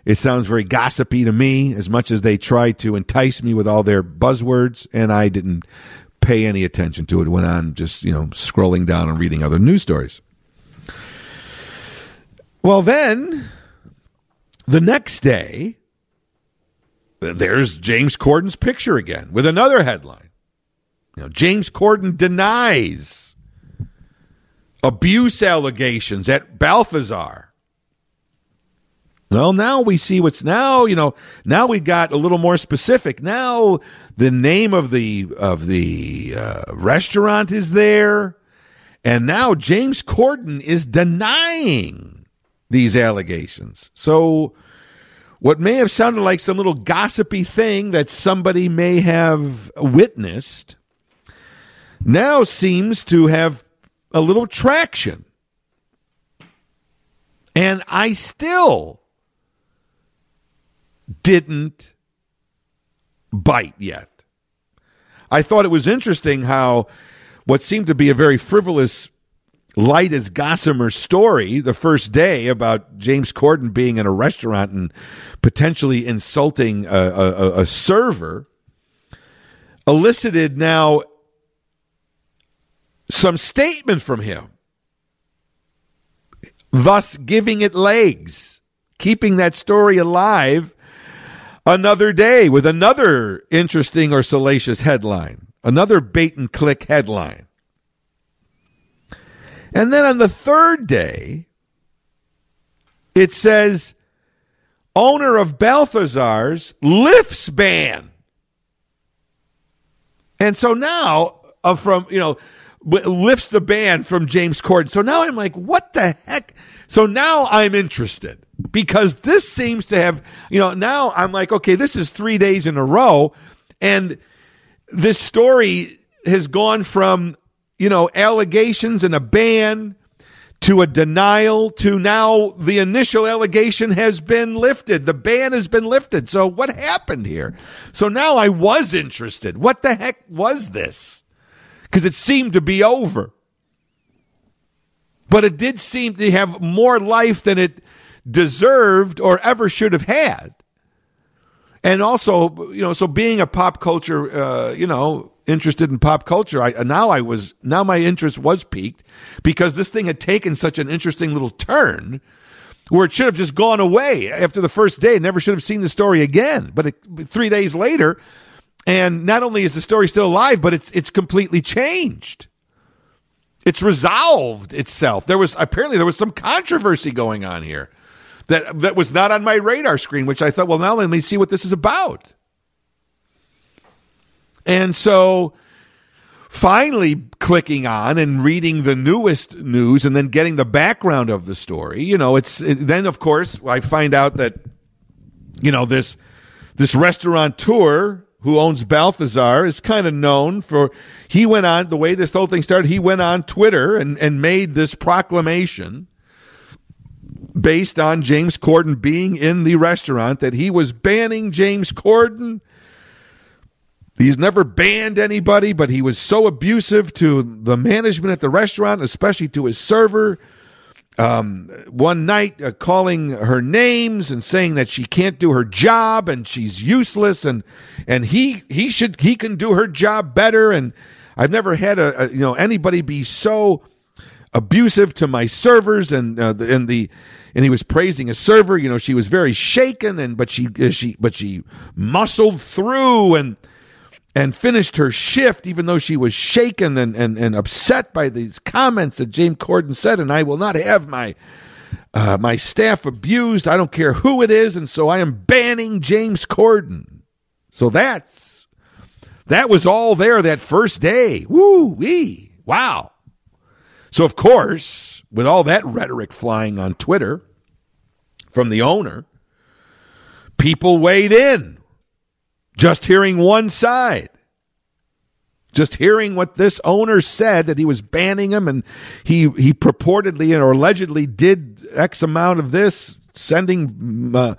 It sounds very gossipy to me, as much as they try to entice me with all their buzzwords, and I didn't pay any attention to it. Went on just, you know, scrolling down and reading other news stories. Well, then the next day, there's James Corden's picture again with another headline. You know, James Corden denies abuse allegations at Balthazar. Well, now we see what's now, you know, now we got a little more specific. Now the name of the of the uh, restaurant is there, and now James Corden is denying these allegations. So what may have sounded like some little gossipy thing that somebody may have witnessed now seems to have a little traction. And I still didn't bite yet. I thought it was interesting how what seemed to be a very frivolous, light as gossamer story the first day about James Corden being in a restaurant and potentially insulting a, a, a server elicited now some statement from him, thus giving it legs, keeping that story alive another day with another interesting or salacious headline, another bait and click headline. And then on the third day, it says owner of Balthazar's lifts ban. And so now, uh, from, you know, lifts the ban from James Corden. So now I'm like, what the heck? So now I'm interested because this seems to have, you know, now I'm like, okay, this is three days in a row. And this story has gone from, you know, allegations and a ban to a denial to now the initial allegation has been lifted. The ban has been lifted. So what happened here? So now I was interested. What the heck was this? Because it seemed to be over. But it did seem to have more life than it deserved or ever should have had. And also, you know, so being a pop culture, uh, you know, interested in pop culture, I now I was now my interest was piqued because this thing had taken such an interesting little turn where it should have just gone away after the first day. Never should have seen the story again. But it, three days later, and not only is the story still alive, but it's it's completely changed. It's resolved itself. There was apparently there was some controversy going on here that that was not on my radar screen, which I thought, well, now let me see what this is about. And so finally clicking on and reading the newest news and then getting the background of the story, you know, it's it, then of course I find out that you know this this restaurateur who owns Balthazar is kind of known for he went on the way this whole thing started, he went on Twitter and and made this proclamation based on James Corden being in the restaurant that he was banning James Corden. He's never banned anybody, but he was so abusive to the management at the restaurant, especially to his server. Um, one night, uh, calling her names and saying that she can't do her job and she's useless, and and he he should he can do her job better. And I've never had a, a you know anybody be so abusive to my servers and uh, the, and the and he was praising a server. You know, she was very shaken, and but she uh, she but she muscled through and and finished her shift, even though she was shaken and, and, and upset by these comments that James Corden said. And I will not have my uh, my staff abused. I don't care who it is, and so I am banning James Corden. So that's that was all there that first day. Woo wee! Wow. So of course with all that rhetoric flying on Twitter from the owner, people weighed in just hearing one side. Just hearing what this owner said that he was banning him and he he purportedly or allegedly did X amount of this, sending uh,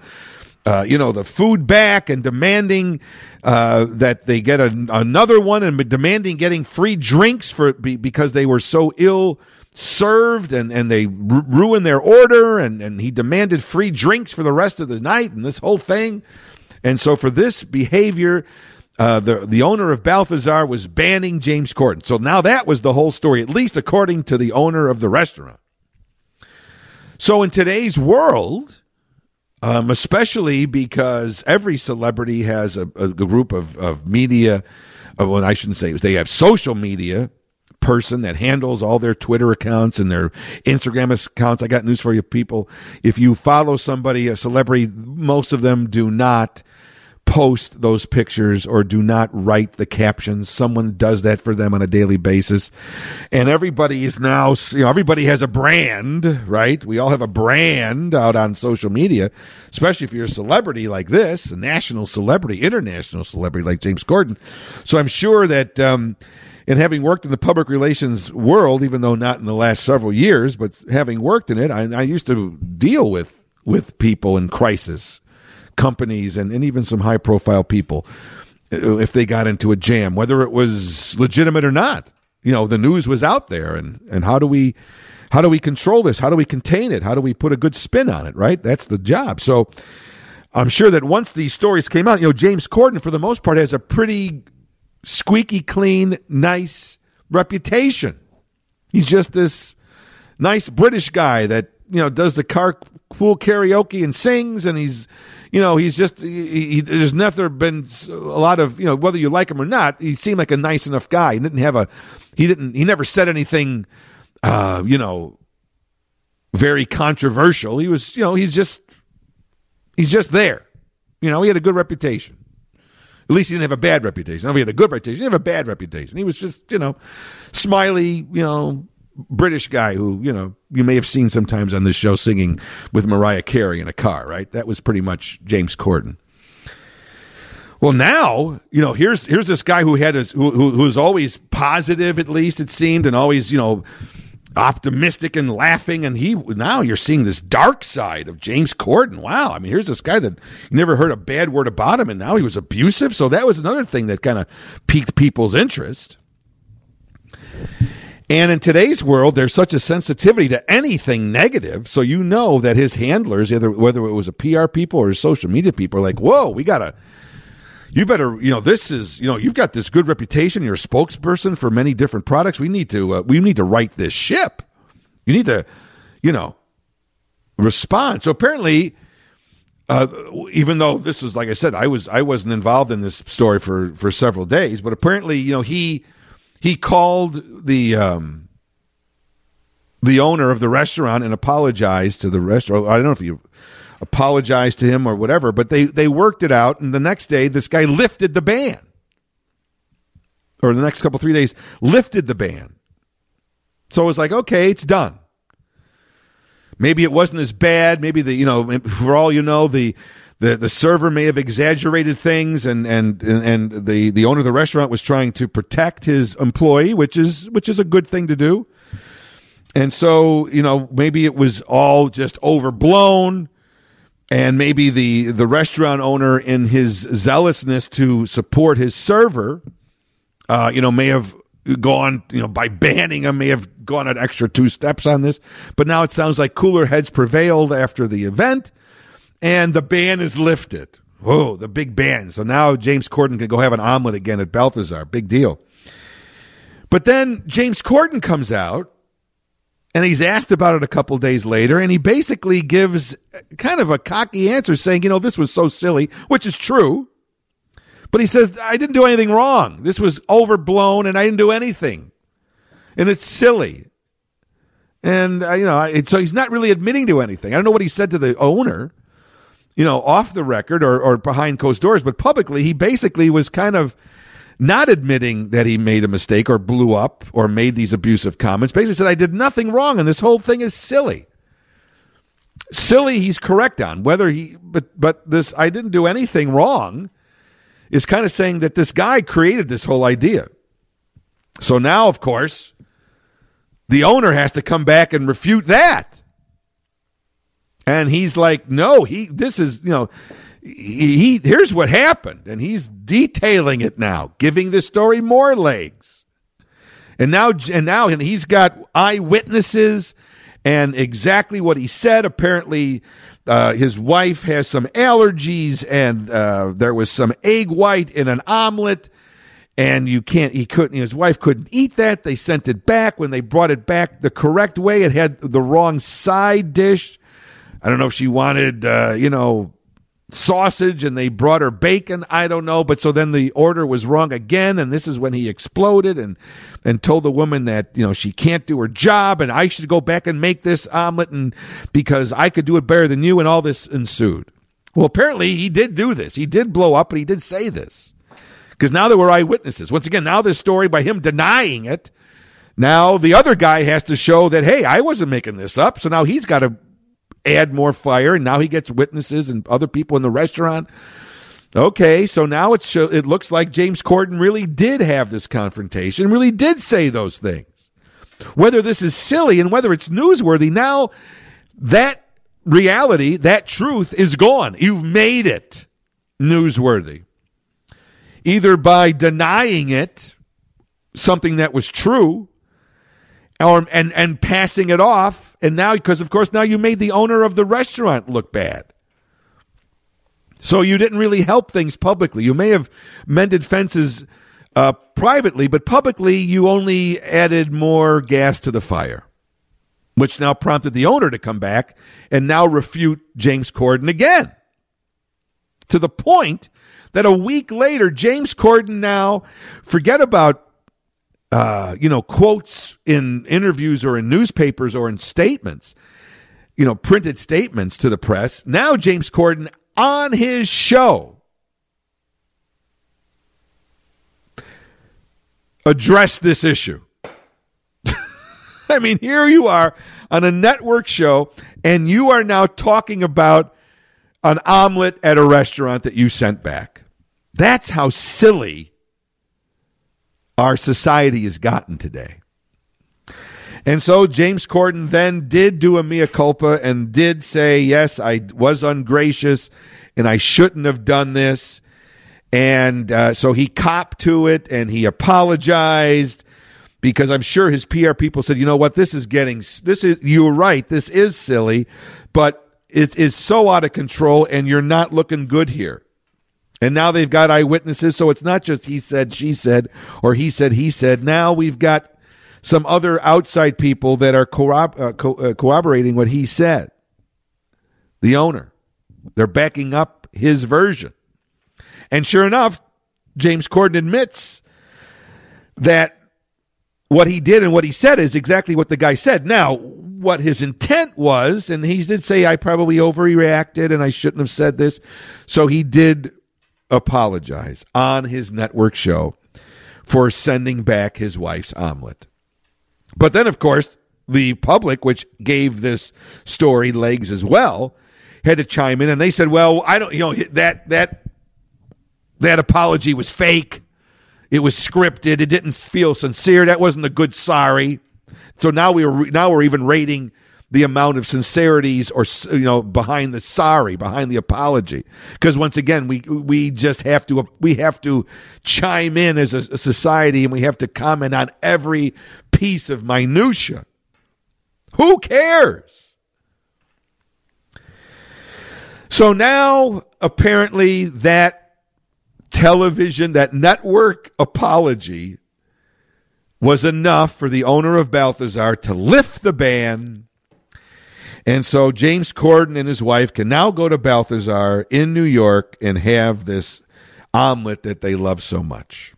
uh, you know the food back and demanding uh, that they get another one and demanding getting free drinks for because they were so ill served and, and they ru- ruined their order and, and he demanded free drinks for the rest of the night and this whole thing. And so for this behavior, uh, the the owner of Balthazar was banning James Corden. So now that was the whole story, at least according to the owner of the restaurant. So in today's world, um, especially because every celebrity has a, a group of, of media, uh, well, I shouldn't say they have social media person that handles all their Twitter accounts and their Instagram accounts. I got news for you, people. If you follow somebody, a celebrity, most of them do not post those pictures or do not write the captions. Someone does that for them on a daily basis. And everybody is now, you know, everybody has a brand, right? We all have a brand out on social media, especially if you're a celebrity like this, a national celebrity, international celebrity like James Corden. So I'm sure that, um, and having worked in the public relations world, even though not in the last several years, but having worked in it, I, I used to deal with with people in crisis, companies, and, and even some high profile people uh, if they got into a jam, whether it was legitimate or not. You know, the news was out there, and and how do we how do we control this? How do we contain it? How do we put a good spin on it? Right, that's the job. So. I'm sure that once these stories came out, you know, James Corden, for the most part, has a pretty squeaky clean, nice reputation. He's just this nice British guy that you know does the carpool karaoke and sings, and he's you know he's just he, he, there's never been a lot of you know whether you like him or not. He seemed like a nice enough guy. He didn't have a he didn't he never said anything uh, you know very controversial. He was you know he's just he's just there. You know he had a good reputation. At least he didn't have a bad reputation. I know he had a good reputation. He didn't have a bad reputation. He was just, you know, smiley, you know, British guy who, you know, you may have seen sometimes on this show singing with Mariah Carey in a car, right? That was pretty much James Corden. Well, now you know. Here's here's this guy who had his who, who who's always positive, at least it seemed, and always you know optimistic and laughing. And he now you're seeing this dark side of James Corden. Wow. I mean, here's this guy that you never heard a bad word about him, and now he was abusive. So that was another thing that kind of piqued people's interest. And in today's world, there's such a sensitivity to anything negative. So you know that his handlers, either whether it was a PR people or social media people, are like, "Whoa, we gotta." you better, you know, this is, you know, you've got this good reputation. You're a spokesperson for many different products. We need to, uh, we need to right this ship. You need to, you know, respond. So apparently, uh, even though this was, like I said, I was, I wasn't involved in this story for for several days, but apparently, you know, he he called the um, the owner of the restaurant and apologized to the restaurant. I don't know if you apologized to him or whatever, but they, they worked it out. And the next day, this guy lifted the ban. Or the next couple, three days, lifted the ban. So it was like, okay, it's done. Maybe it wasn't as bad. Maybe the, you know, for all you know, the, the, the server may have exaggerated things and, and, and the, the owner of the restaurant was trying to protect his employee, which is, which is a good thing to do. And so, you know, maybe it was all just overblown and maybe the the restaurant owner in his zealousness to support his server uh, you know may have gone you know by banning him may have gone an extra two steps on this but now it sounds like cooler heads prevailed after the event and the ban is lifted whoa the big ban so now james corden can go have an omelet again at balthazar big deal but then james corden comes out and he's asked about it a couple days later, and he basically gives kind of a cocky answer saying, you know, this was so silly, which is true. But he says, I didn't do anything wrong. This was overblown, and I didn't do anything. And it's silly. And, uh, you know, it, so he's not really admitting to anything. I don't know what he said to the owner, you know, off the record or, or behind closed doors, but publicly, he basically was kind of not admitting that he made a mistake or blew up or made these abusive comments. Basically said, I did nothing wrong and this whole thing is silly. Silly, he's correct on. Whether he, but, but this, I didn't do anything wrong is kind of saying that this guy created this whole idea. So now, of course, the owner has to come back and refute that. And he's like, no, he, this is, you know, he, he, here's what happened, and he's detailing it now, giving the story more legs. And now, and now, and he's got eyewitnesses and exactly what he said. Apparently, uh, his wife has some allergies, and uh, there was some egg white in an omelet, and you can't. He couldn't. His wife couldn't eat that. They sent it back. When they brought it back the correct way, it had the wrong side dish. I don't know if she wanted, uh, you know, sausage and they brought her bacon. I don't know. But so then the order was wrong again. And this is when he exploded and and told the woman that you know she can't do her job and i should go back and make this omelet and because i could do it better than you and all this ensued. Well apparently he did do this. He did blow up but he did say this. Because now there were eyewitnesses. Once again now this story by him denying it. Now the other guy has to show that hey i wasn't making this up. So now he's got to add more fire, and now he gets witnesses and other people in the restaurant. Okay, so now it's it looks like James Corden really did have this confrontation, really did say those things. Whether this is silly and whether it's newsworthy, now that reality, that truth is gone. You've made it newsworthy. Either by denying it, something that was true, or and and passing it off. And now because of course now you made the owner of the restaurant look bad. So you didn't really help things publicly. You may have mended fences uh, privately but publicly you only added more gas to the fire which now prompted the owner to come back and now refute james corden again. To the point that a week later james corden now forget about uh, you know, quotes in interviews or in newspapers or in statements, you know, printed statements to the press. Now, James Corden on his show addressed this issue. (laughs) I mean, here you are on a network show, and you are now talking about an omelet at a restaurant that you sent back. That's how silly our society has gotten today. And so James Corden then did do a mea culpa and did say, yes, I was ungracious and I shouldn't have done this. And uh, so he copped to it and he apologized because I'm sure his PR people said, you know what, this is getting, this is, you're right, this is silly, but it is so out of control and you're not looking good here. And now they've got eyewitnesses. So it's not just he said, she said, or he said, he said. Now we've got some other outside people that are uh, co- uh, corroborating what he said. The owner. They're backing up his version. And sure enough, James Corden admits that what he did and what he said is exactly what the guy said. Now, what his intent was, and he did say, I probably overreacted and I shouldn't have said this. So he did apologize on his network show for sending back his wife's omelet. But then, of course, the public, which gave this story legs as well, had to chime in and they said, "Well, I don't, you know, that that that apology was fake. It was scripted. It didn't feel sincere. That wasn't a good sorry." So now we were now we're even rating the amount of sincerities or you know behind the sorry behind the apology. Because once again we we just have to we have to chime in as a, society and we have to comment on every piece of minutia. Who cares? So now apparently that television that network apology was enough for the owner of Balthazar to lift the ban and so James Corden and his wife can now go to Balthazar in New York and have this omelet that they love so much.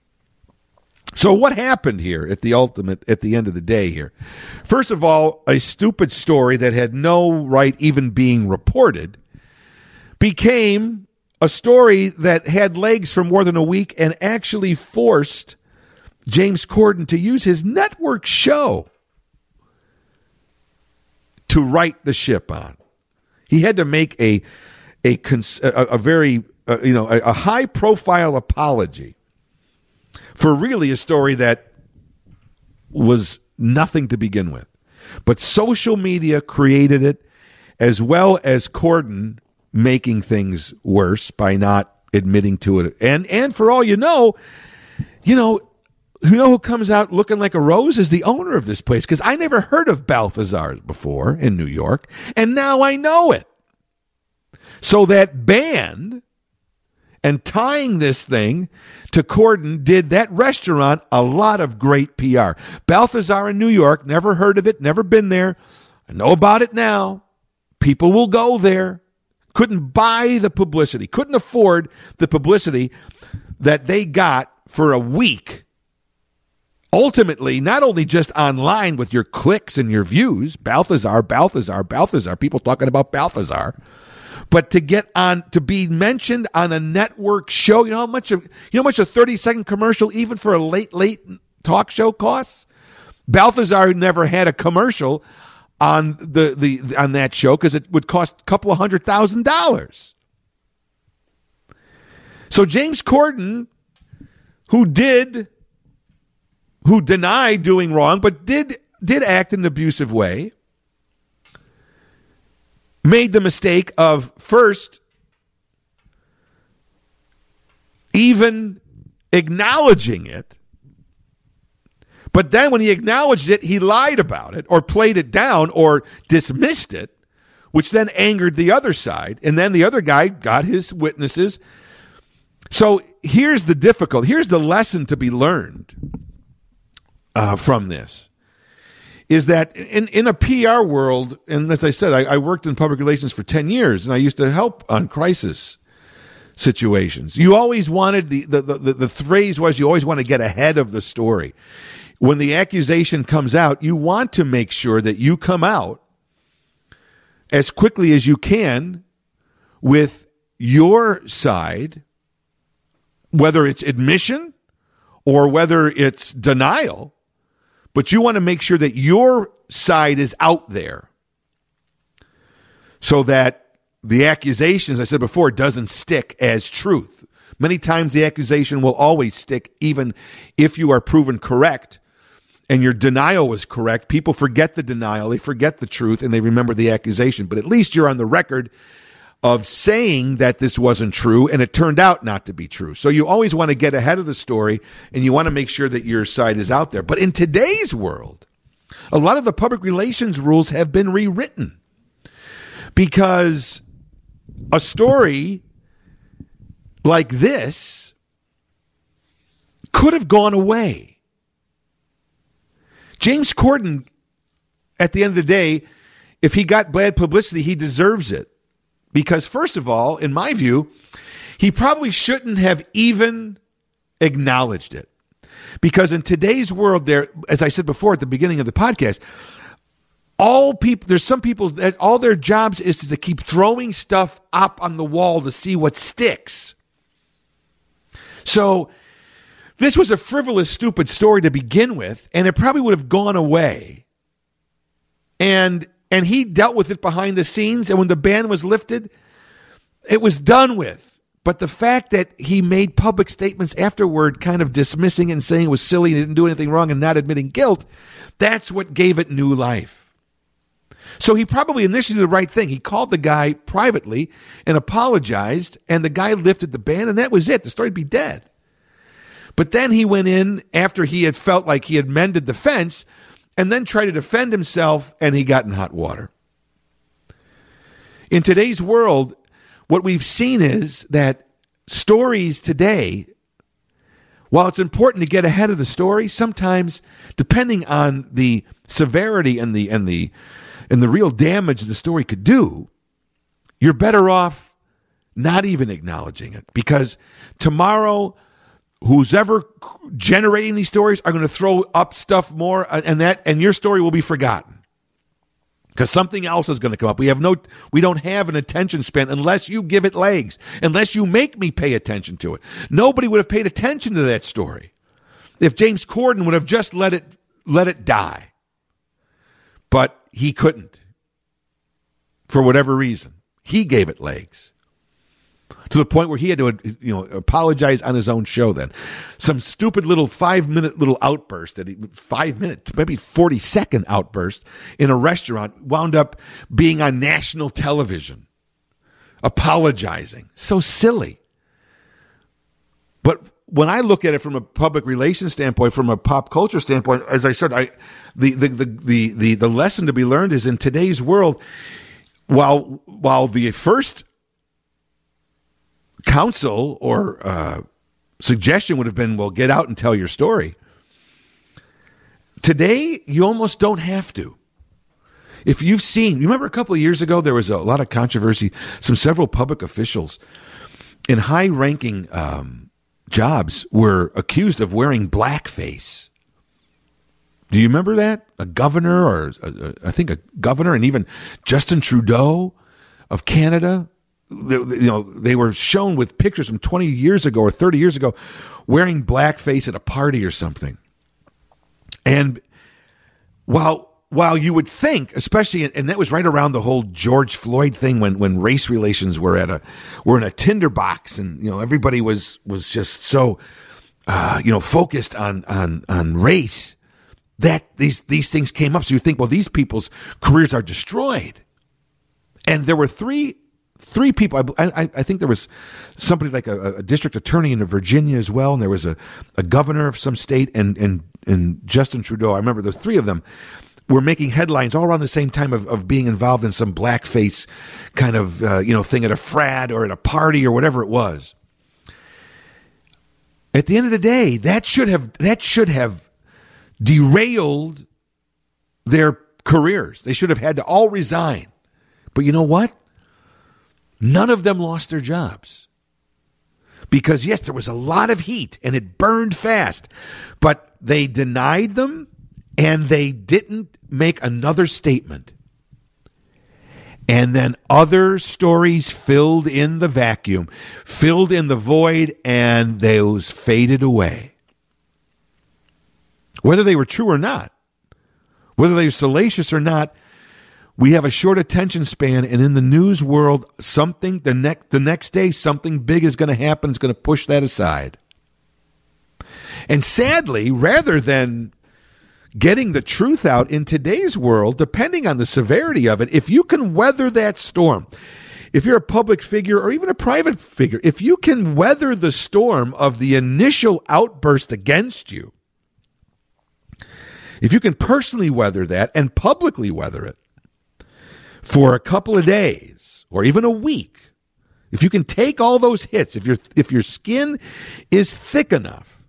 So what happened here at the ultimate at the end of the day here? First of all, a stupid story that had no right even being reported became a story that had legs for more than a week and actually forced James Corden to use his network show to right the ship on. He had to make a a a, a very uh, you know a, a high profile apology for really a story that was nothing to begin with. But social media created it as well as Corden making things worse by not admitting to it. And and for all you know, you know, you know who comes out looking like a rose is the owner of this place because I never heard of Balthazar before in New York, and now I know it. So that band and tying this thing to Corden did that restaurant a lot of great PR. Balthazar in New York, never heard of it, never been there. I know about it now. People will go there. Couldn't buy the publicity, couldn't afford the publicity that they got for a week. Ultimately, not only just online with your clicks and your views, Balthazar, Balthazar, Balthazar, people talking about Balthazar but to get on to be mentioned on a network show, you know how much of you know how much a 30 second commercial even for a late late talk show costs? Balthazar never had a commercial on the, the on that show because it would cost a couple of hundred thousand dollars. So James Corden, who did who denied doing wrong, but did did act in an abusive way, made the mistake of first even acknowledging it. But then when he acknowledged it, he lied about it or played it down or dismissed it, which then angered the other side. And then the other guy got his witnesses. So here's the difficult, here's the lesson to be learned uh, from this is that in, in a PR world, and as I said, I, I, worked in public relations for 10 years and I used to help on crisis situations. You always wanted the, the, the, the phrase was you always want to get ahead of the story. When the accusation comes out, you want to make sure that you come out as quickly as you can with your side, whether it's admission or whether it's denial but you want to make sure that your side is out there so that the accusation, as I said before, doesn't stick as truth. Many times the accusation will always stick, even if you are proven correct and your denial was correct. People forget the denial, they forget the truth, and they remember the accusation. But at least you're on the record of saying that this wasn't true and it turned out not to be true. So you always want to get ahead of the story and you want to make sure that your side is out there. But in today's world, a lot of the public relations rules have been rewritten because a story like this could have gone away. James Corden, at the end of the day, if he got bad publicity, he deserves it. Because, first of all, in my view, he probably shouldn't have even acknowledged it. Because in today's world, there, as I said before at the beginning of the podcast, all people, there's some people that all their jobs is to keep throwing stuff up on the wall to see what sticks. So, this was a frivolous, stupid story to begin with, and it probably would have gone away. And and he dealt with it behind the scenes. And when the ban was lifted, it was done with. But the fact that he made public statements afterward, kind of dismissing and saying it was silly and didn't do anything wrong and not admitting guilt, that's what gave it new life. So he probably initially did the right thing. He called the guy privately and apologized, and the guy lifted the ban, and that was it. The story'd be dead. But then he went in after he had felt like he had mended the fence and then try to defend himself, and he got in hot water. In today's world, what we've seen is that stories today, while it's important to get ahead of the story, sometimes, depending on the severity and the and the and the real damage the story could do, you're better off not even acknowledging it because tomorrow who's ever generating these stories are going to throw up stuff more uh, and that and your story will be forgotten. Because something else is going to come up. We have no we don't have an attention span unless you give it legs unless you make me pay attention to it. Nobody would have paid attention to that story if james corden would have just let it let it die. But he couldn't for whatever reason. He gave it legs to the point where he had to you know apologize on his own show then. Some stupid little five minute little outburst that he five minute maybe 40 second outburst in a restaurant wound up being on national television apologizing. So silly. But when I look at it from a public relations standpoint, from a pop culture standpoint, as I said, I the the the the the, the lesson to be learned is in today's world, while while the first counsel or uh, suggestion would have been, well, get out and tell your story. Today, you almost don't have to. If you've seen, you remember a couple of years ago, there was a lot of controversy. Some several public officials in high ranking um, jobs were accused of wearing blackface. Do you remember that? A governor, or a, a, I think a governor, and even Justin Trudeau of Canada. You know, they were shown with pictures from 20 years ago or 30 years ago wearing blackface at a party or something. And while while you would think, especially, and that was right around the whole George Floyd thing when, when race relations were at a, were in a tinderbox and, you know, everybody was, was just so, uh, you know, focused on, on, on race that these, these things came up. So you think, well, these people's careers are destroyed. And there were three, three people. I, I, I think there was somebody like a, a, district attorney in Virginia as well. And there was a, a governor of some state and, and, and Justin Trudeau. I remember the three of them were making headlines all around the same time of, of being involved in some blackface kind of uh, you know thing at a frat or at a party or whatever it was. At the end of the day, that should have that should have derailed their careers. They should have had to all resign. But you know what? None of them lost their jobs. Because yes, there was a lot of heat and it burned fast, but they denied them and they didn't make another statement. And then other stories filled in the vacuum, filled in the void, and those faded away. Whether they were true or not, whether they were salacious or not, we have a short attention span, and in the news world, something the next the next day, something big is going to happen. It's going to push that aside. And sadly, rather than getting the truth out in today's world, depending on the severity of it, if you can weather that storm, if you're a public figure or even a private figure, if you can weather the storm of the initial outburst against you, if you can personally weather that and publicly weather it for a couple of days or even a week, if you can take all those hits, if your if your skin is thick enough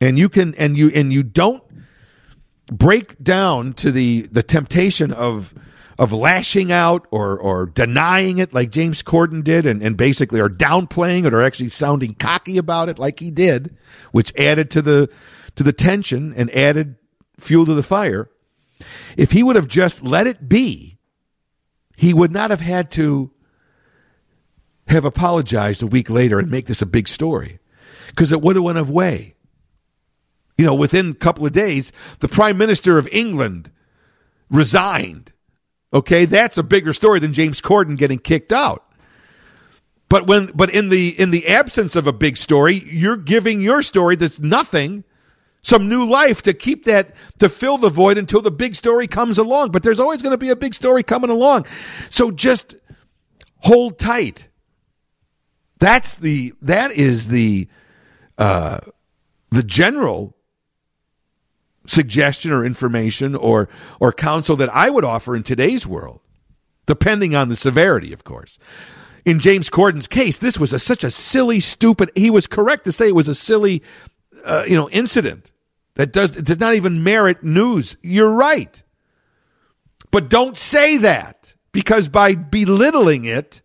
and you can and you and you don't break down to the the temptation of of lashing out or or denying it like James Corden did and, and basically are downplaying it or actually sounding cocky about it like he did, which added to the to the tension and added fuel to the fire. If he would have just let it be, he would not have had to have apologized a week later and make this a big story because it would have went away you know, within a couple of days, the Prime Minister of England resigned. Okay, that's a bigger story than James Corden getting kicked out. But when but in the in the absence of a big story, you're giving your story that's nothing some new life to keep that to fill the void until the big story comes along. But there's always going to be a big story coming along. So just hold tight. That's the that is the uh the general suggestion or information or or counsel that I would offer in today's world, depending on the severity, of course. In James Corden's case, this was a, such a silly, stupid. He was correct to say it was a silly, uh, you know, incident that does does not even merit news. You're right, but don't say that because by belittling it,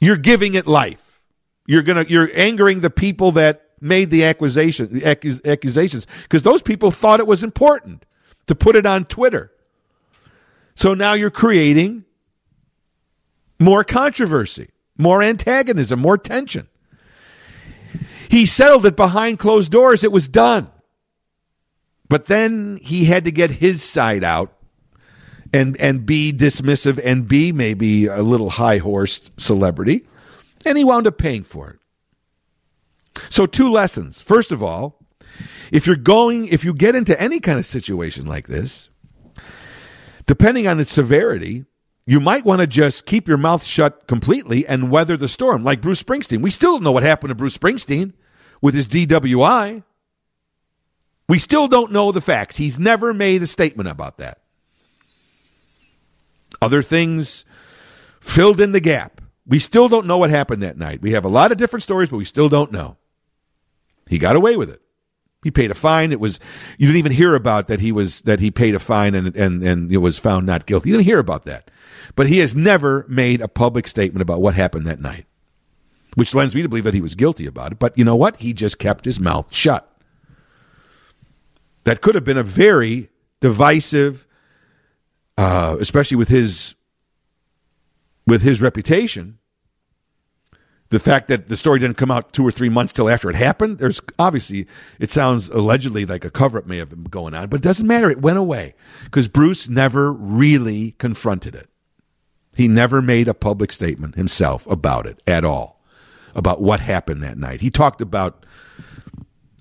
you're giving it life. You're gonna you're angering the people that made the accusation, accusations because those people thought it was important to put it on Twitter. So now you're creating more controversy, more antagonism, more tension. He settled it behind closed doors. It was done. But then he had to get his side out and and be dismissive and be maybe a little high horsed celebrity. And he wound up paying for it. So, two lessons. First of all, if you're going, if you get into any kind of situation like this, depending on its severity, you might want to just keep your mouth shut completely and weather the storm, like Bruce Springsteen. We still don't know what happened to Bruce Springsteen. With his DWI. We still don't know the facts. He's never made a statement about that. Other things filled in the gap. We still don't know what happened that night. We have a lot of different stories, but we still don't know. He got away with it. He paid a fine. It was you didn't even hear about that he was that he paid a fine and and and it was found not guilty. You didn't hear about that. But he has never made a public statement about what happened that night. Which lends me to believe that he was guilty about it. But you know what? He just kept his mouth shut. That could have been a very divisive, uh, especially with his with his reputation the fact that the story didn't come out two or three months till after it happened, there's obviously, it sounds allegedly like a cover up may have been going on, but it doesn't matter. It went away because Bruce never really confronted it. He never made a public statement himself about it at all, about what happened that night. He talked about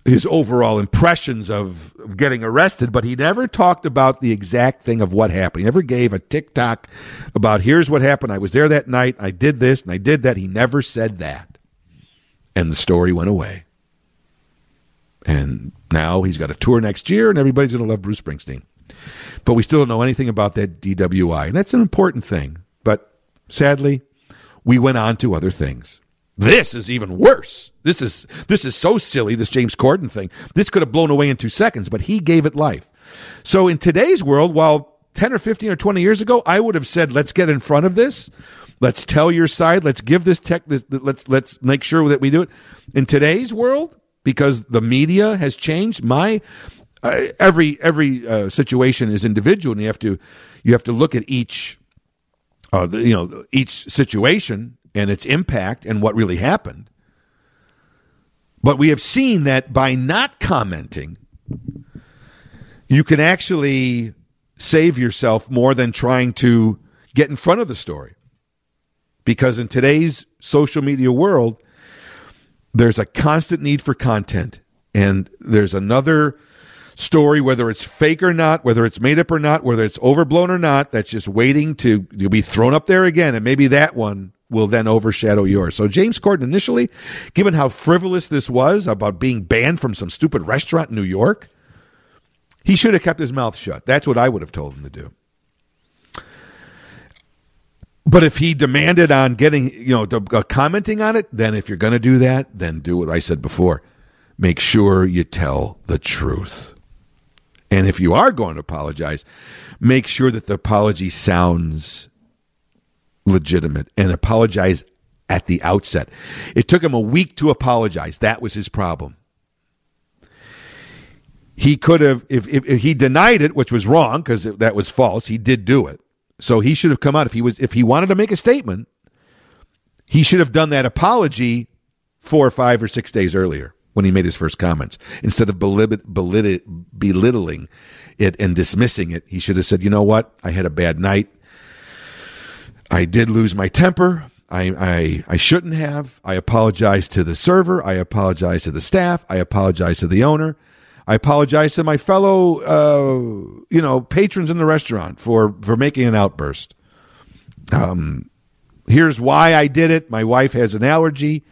his overall impressions of getting arrested, but he never talked about the exact thing of what happened. He never gave a tick-tock about here's what happened. I was there that night. I did this and I did that. He never said that. And the story went away. And now he's got a tour next year and everybody's going to love Bruce Springsteen. But we still don't know anything about that DWI. And that's an important thing. But sadly, we went on to other things. This is even worse. This is this is so silly. This James Corden thing. This could have blown away in two seconds, but he gave it life. So in today's world, while ten or fifteen or twenty years ago, I would have said, "Let's get in front of this. Let's tell your side. Let's give this tech. This, let's let's make sure that we do it." In today's world, because the media has changed, my uh, every every uh, situation is individual, and you have to you have to look at each uh, the, you know each situation and its impact and what really happened. But we have seen that by not commenting, you can actually save yourself more than trying to get in front of the story. Because in today's social media world, there's a constant need for content. And there's another story, whether it's fake or not, whether it's made up or not, whether it's overblown or not, that's just waiting to, be thrown up there again. And maybe that one will then overshadow yours. So James Corden initially, given how frivolous this was about being banned from some stupid restaurant in New York, he should have kept his mouth shut. That's what I would have told him to do. But if he demanded on getting, you know, to, uh, commenting on it, then if you're going to do that, then do what I said before. Make sure you tell the truth. And if you are going to apologize, make sure that the apology sounds legitimate and apologize at the outset. It took him a week to apologize. That was his problem. He could have, if, if, if he denied it, which was wrong because that was false, he did do it. So he should have come out if he was, if he wanted to make a statement, he should have done that apology four or five or six days earlier when he made his first comments. Instead of belittling it and dismissing it, he should have said, you know what? I had a bad night. I did lose my temper. I, I, I shouldn't have. I apologize to the server. I apologize to the staff. I apologize to the owner. I apologize to my fellow, uh, you know, patrons in the restaurant for, for making an outburst. Um, here's why I did it. My wife has an allergy.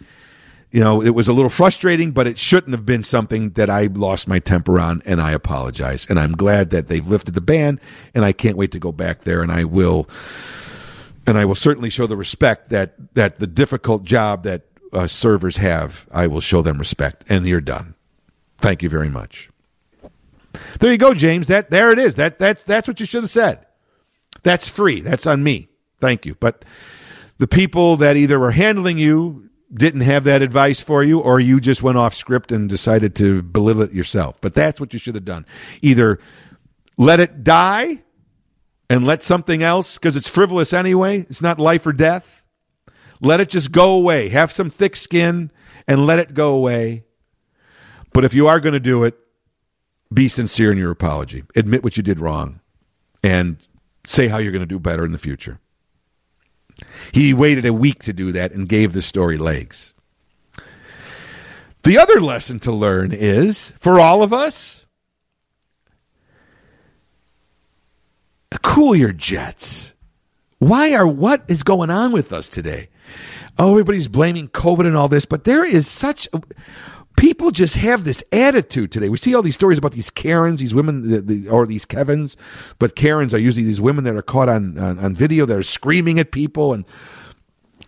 You know, it was a little frustrating, but it shouldn't have been something that I lost my temper on, and I apologize. And I'm glad that they've lifted the ban, and I can't wait to go back there, and I will and I will certainly show the respect that that the difficult job that uh, servers have. I will show them respect, and you're done. Thank you very much. There you go, James. That there it is. That that's that's what you should have said. That's free. That's on me. Thank you. But the people that either were handling you didn't have that advice for you, or you just went off script and decided to belittle it yourself. But that's what you should have done. Either let it die and let something else, because it's frivolous anyway, it's not life or death. Let it just go away. Have some thick skin and let it go away. But if you are going to do it, be sincere in your apology. Admit what you did wrong and say how you're going to do better in the future. He waited a week to do that and gave the story legs. The other lesson to learn is for all of us cool your jets. Why are what is going on with us today? Oh, everybody's blaming COVID and all this, but there is such people just have this attitude today. We see all these stories about these Karens, these women, the, the, or these Kevins, but Karens are usually these women that are caught on, on, on video that are screaming at people and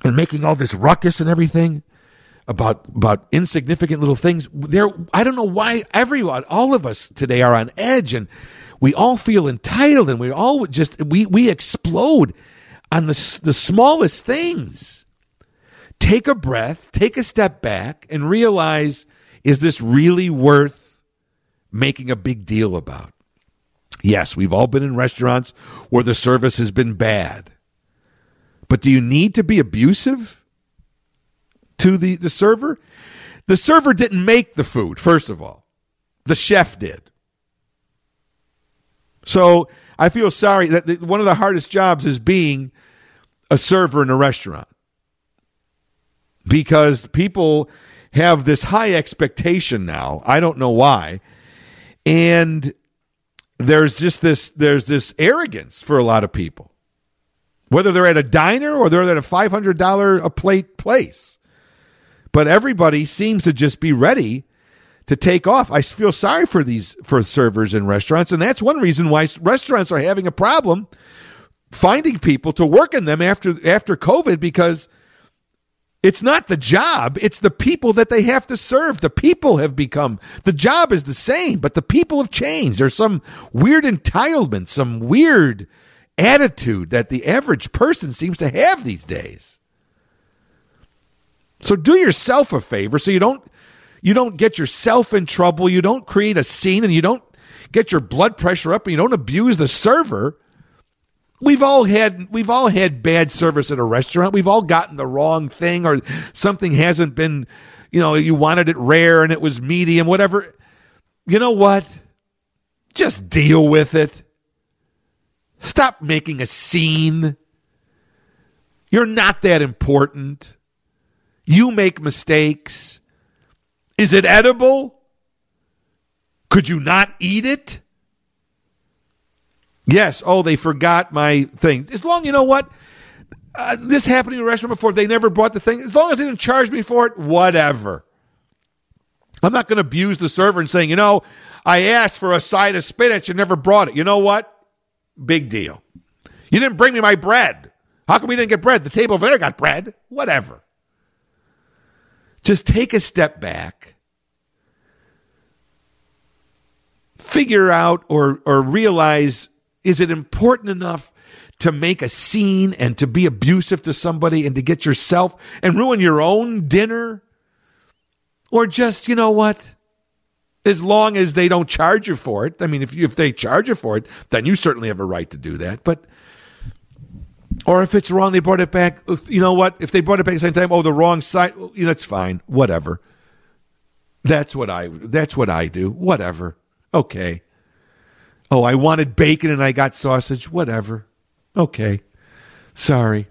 and making all this ruckus and everything about about insignificant little things. There, I don't know why everyone, all of us today are on edge, and we all feel entitled, and we all just we we explode on the the smallest things. Take a breath, take a step back, and realize: is this really worth making a big deal about? Yes, we've all been in restaurants where the service has been bad. But do you need to be abusive to the, the server? The server didn't make the food, first of all. The chef did. So I feel sorry that one of the hardest jobs is being a server in a restaurant because people have this high expectation now. I don't know why. And there's just this there's this arrogance for a lot of people whether they're at a diner or they're at a $500 a plate place. But everybody seems to just be ready to take off. I feel sorry for these for servers in restaurants, and that's one reason why restaurants are having a problem finding people to work in them after after COVID because it's not the job, it's the people that they have to serve. The people have become the job is the same, but the people have changed. There's some weird entitlement, some weird attitude that the average person seems to have these days. So do yourself a favor so you don't you don't get yourself in trouble, you don't create a scene and you don't get your blood pressure up and you don't abuse the server. We've all had we've all had bad service at a restaurant. We've all gotten the wrong thing or something hasn't been, you know, you wanted it rare and it was medium, whatever. You know what? Just deal with it. Stop making a scene. You're not that important. You make mistakes. Is it edible? Could you not eat it? Yes. Oh, they forgot my thing. As long, you know what? Uh, this happened in a restaurant before. They never brought the thing. As long as they didn't charge me for it, whatever. I'm not going to abuse the server and saying, you know, I asked for a side of spinach and never brought it. You know what? Big deal. You didn't bring me my bread. How come we didn't get bread? The table over there got bread. Whatever. Just take a step back. Figure out or, or realize is it important enough to make a scene and to be abusive to somebody and to get yourself and ruin your own dinner? Or just, you know what? as long as they don't charge you for it. I mean, if you, if they charge you for it, then you certainly have a right to do that. But or if it's wrong, they brought it back. You know what? If they brought it back at the same time, oh, the wrong side. That's fine. Whatever. That's what I. That's what I do. Whatever. Okay. Oh, I wanted bacon and I got sausage. Whatever. Okay. Sorry.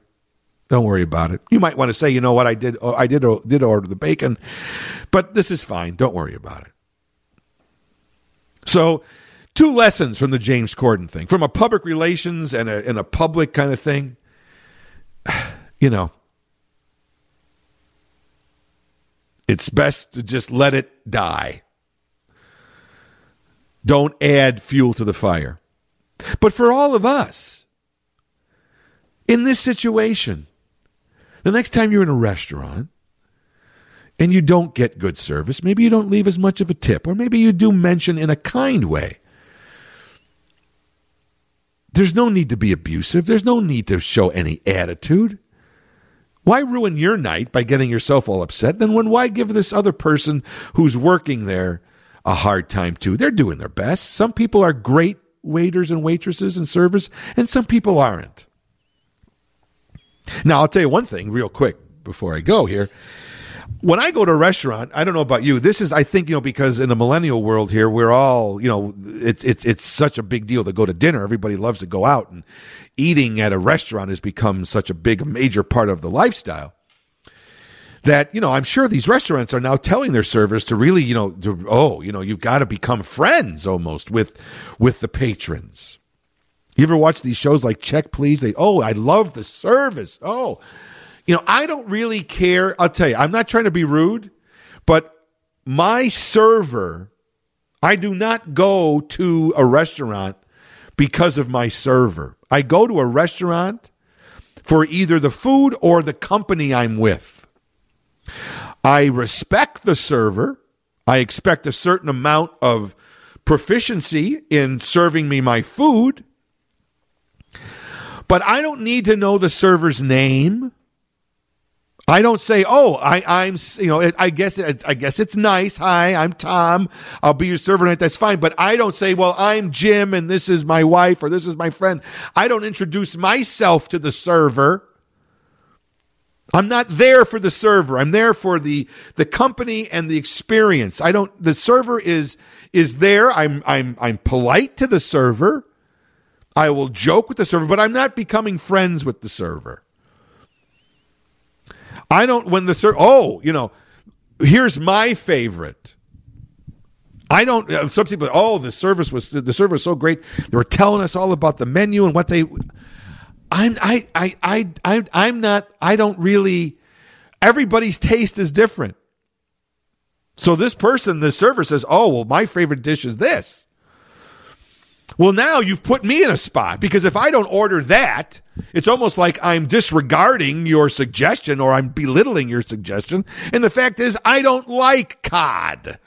Don't worry about it. You might want to say, you know what, I did. Oh, I did. Did order the bacon, but this is fine. Don't worry about it. So, two lessons from the James Corden thing, from a public relations and a, and a public kind of thing. (sighs) You know, it's best to just let it die. Don't add fuel to the fire. But for all of us, in this situation, the next time you're in a restaurant, and you don't get good service, maybe you don't leave as much of a tip, or maybe you do mention in a kind way. There's no need to be abusive. There's no need to show any attitude. Why ruin your night by getting yourself all upset? Then when why give this other person who's working there a hard time too? They're doing their best. Some people are great waiters and waitresses and servers, and some people aren't. Now I'll tell you one thing real quick before I go here when I go to a restaurant, I don't know about you. This is, I think, you know, because in the millennial world here, we're all, you know, it's it's it's such a big deal to go to dinner. Everybody loves to go out, and eating at a restaurant has become such a big, major part of the lifestyle. That you know, I'm sure these restaurants are now telling their servers to really, you know, to, oh, you know, you've got to become friends almost with with the patrons. You ever watch these shows like Check Please? They, oh, I love the service. Oh, you know, I don't really care. I'll tell you, I'm not trying to be rude, but my server, I do not go to a restaurant because of my server. I go to a restaurant for either the food or the company I'm with. I respect the server. I expect a certain amount of proficiency in serving me my food. But I don't need to know the server's name. I don't say, "Oh, I, am you know, I guess, I guess it's nice. Hi, I'm Tom. I'll be your server tonight. That's fine." But I don't say, "Well, I'm Jim, and this is my wife, or this is my friend." I don't introduce myself to the server. I'm not there for the server. I'm there for the the company and the experience. I don't. The server is is there. I'm I'm I'm polite to the server. I will joke with the server, but I'm not becoming friends with the server. I don't when the server. Oh, you know, here's my favorite. I don't. Uh, some people. Oh, the service was the service was so great. They were telling us all about the menu and what they. I'm I I I I I'm not. I don't really. Everybody's taste is different. So this person, the server says, "Oh, well, my favorite dish is this." Well, now you've put me in a spot because if I don't order that, it's almost like I'm disregarding your suggestion or I'm belittling your suggestion. And the fact is, I don't like cod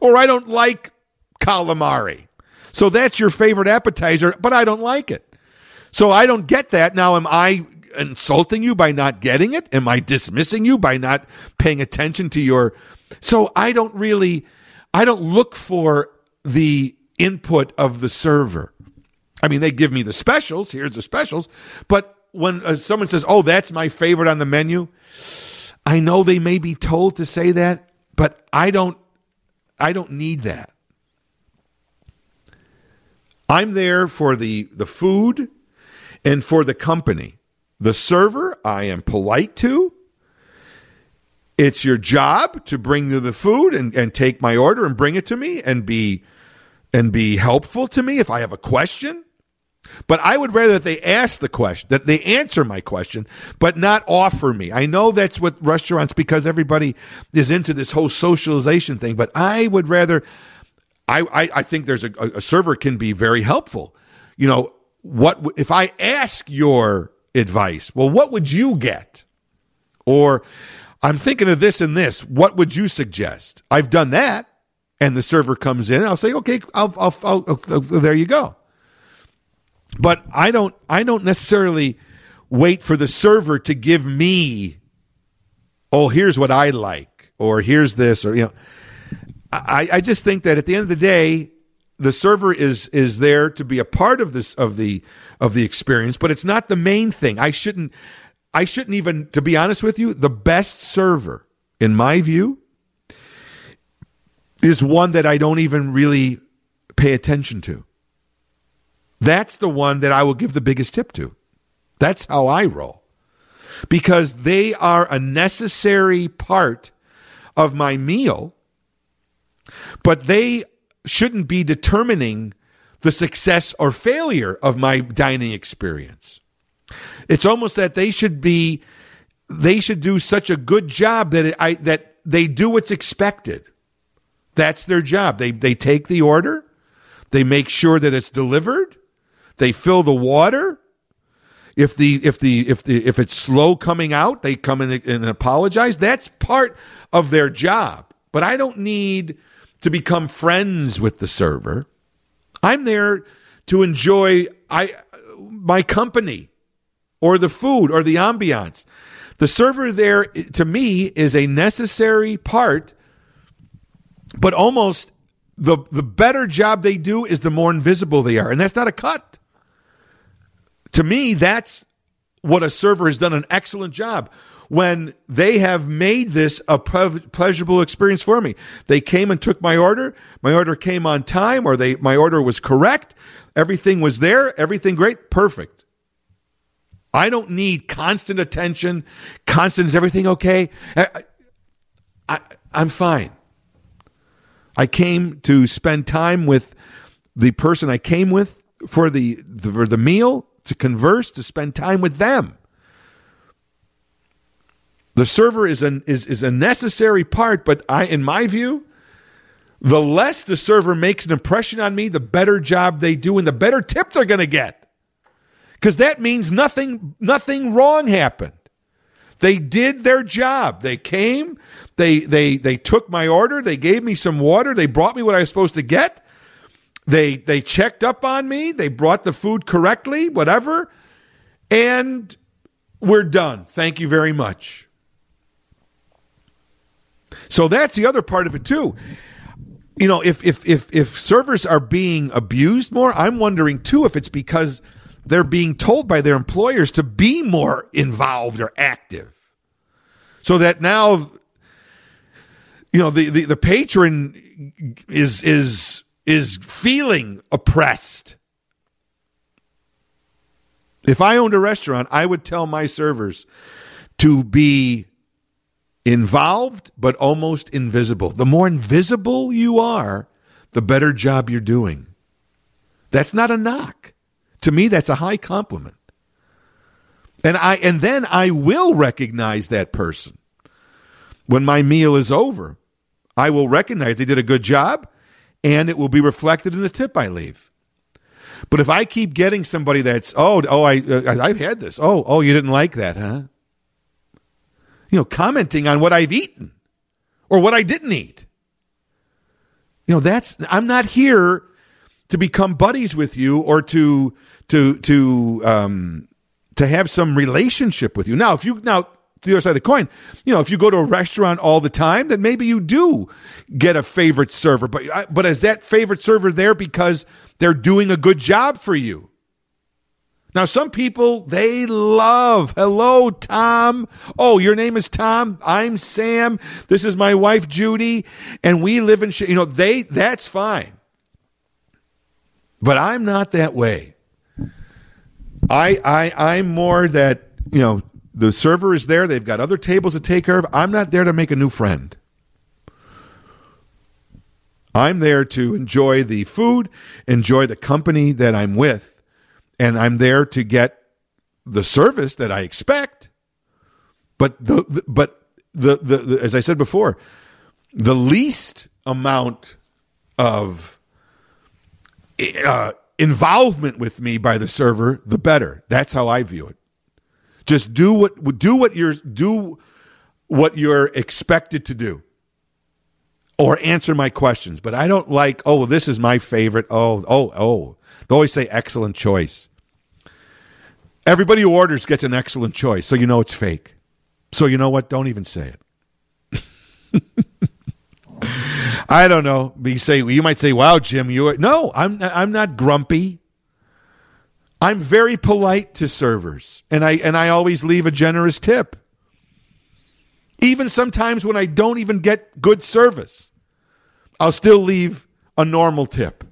or I don't like calamari. So that's your favorite appetizer, but I don't like it. So I don't get that. Now, am I insulting you by not getting it? Am I dismissing you by not paying attention to your. So I don't really, I don't look for the input of the server. I mean, they give me the specials. Here's the specials. But when uh, someone says, oh, that's my favorite on the menu, I know they may be told to say that, but I don't. I don't need that. I'm there for the the food and for the company. The server, I am polite to. It's your job to bring the food and, and take my order and bring it to me and be and be helpful to me if I have a question. But I would rather that they ask the question, that they answer my question, but not offer me. I know that's what restaurants, because everybody is into this whole socialization thing, but I would rather, I, I, I think there's a, a server can be very helpful. You know, what, if I ask your advice, well, what would you get? Or I'm thinking of this and this. What would you suggest? I've done that and the server comes in, I'll say, okay, I'll, I'll, I'll, there you go. But I don't, I don't necessarily wait for the server to give me, oh, here's what I like, or here's this, or you know, I, I just think that at the end of the day, the server is is there to be a part of this of the of the experience, but it's not the main thing. I shouldn't, I shouldn't even, to be honest with you, the best server, in my view, is one that I don't even really pay attention to. That's the one that I will give the biggest tip to. That's how I roll. Because they are a necessary part of my meal, but they shouldn't be determining the success or failure of my dining experience. It's almost that they should be they should do such a good job that it, I that they do what's expected. That's their job. They they take the order, they make sure that it's delivered, they fill the water. If the if the if the if it's slow coming out, they come in and apologize. That's part of their job. But I don't need to become friends with the server. I'm there to enjoy I my company or the food or the ambiance. The server there to me is a necessary part but almost the the better job they do is the more invisible they are, and that's not a cut. To me, that's what a server has done an excellent job when they have made this a pleasurable experience for me. They came and took my order. My order came on time, or they my order was correct. Everything was there. Everything great. Perfect. I don't need constant attention. Constant is everything okay? I, I, I'm fine. I came to spend time with the person I came with for the, the for the meal, to converse, to spend time with them. The server is an is, is a necessary part, but I in my view, the less the server makes an impression on me, the better job they do and the better tip they're going to get. Cuz that means nothing nothing wrong happened. They did their job. They came, they they they took my order, they gave me some water, they brought me what I was supposed to get. They they checked up on me, they brought the food correctly, whatever. And we're done. Thank you very much. So that's the other part of it too. You know, if if if if servers are being abused more, I'm wondering too if it's because they're being told by their employers to be more involved or active. So that now you know the, the, the patron is is is feeling oppressed. If I owned a restaurant, I would tell my servers to be involved but almost invisible. The more invisible you are, the better job you're doing. That's not a knock. To me that's a high compliment. And I and then I will recognize that person. When my meal is over, I will recognize they did a good job and it will be reflected in the tip I leave. But if I keep getting somebody that's oh oh I uh, I've had this oh oh you didn't like that huh you know, commenting on what I've eaten or what I didn't eat. You know, that's I'm not here to become buddies with you or to to to um to have some relationship with you. Now, if you now the other side of the coin, you know, if you go to a restaurant all the time, then maybe you do get a favorite server. But but is that favorite server there because they're doing a good job for you? Now, some people, they love, hello, Tom. Oh, your name is Tom. I'm Sam. This is my wife, Judy. And we live in, you know, they, that's fine. But I'm not that way. I, I, I'm more that, you know, the server is there. They've got other tables to take care of. I'm not there to make a new friend. I'm there to enjoy the food, enjoy the company that I'm with and I'm there to get the service that I expect. But the, the but the, the, the as I said before, the least amount of uh, involvement with me by the server, the better. That's how I view it. Just do what do what you're do what you're expected to do or answer my questions. But I don't like, oh, this is my favorite. Oh, oh, oh. They always say excellent choice. Everybody who orders gets an excellent choice, so you know it's fake. So you know what? Don't even say it. (laughs) I don't know. You say you might say, "Wow, Jim, you are no." I'm I'm not grumpy. I'm very polite to servers, and I and I always leave a generous tip. Even sometimes when I don't even get good service, I'll still leave a normal tip.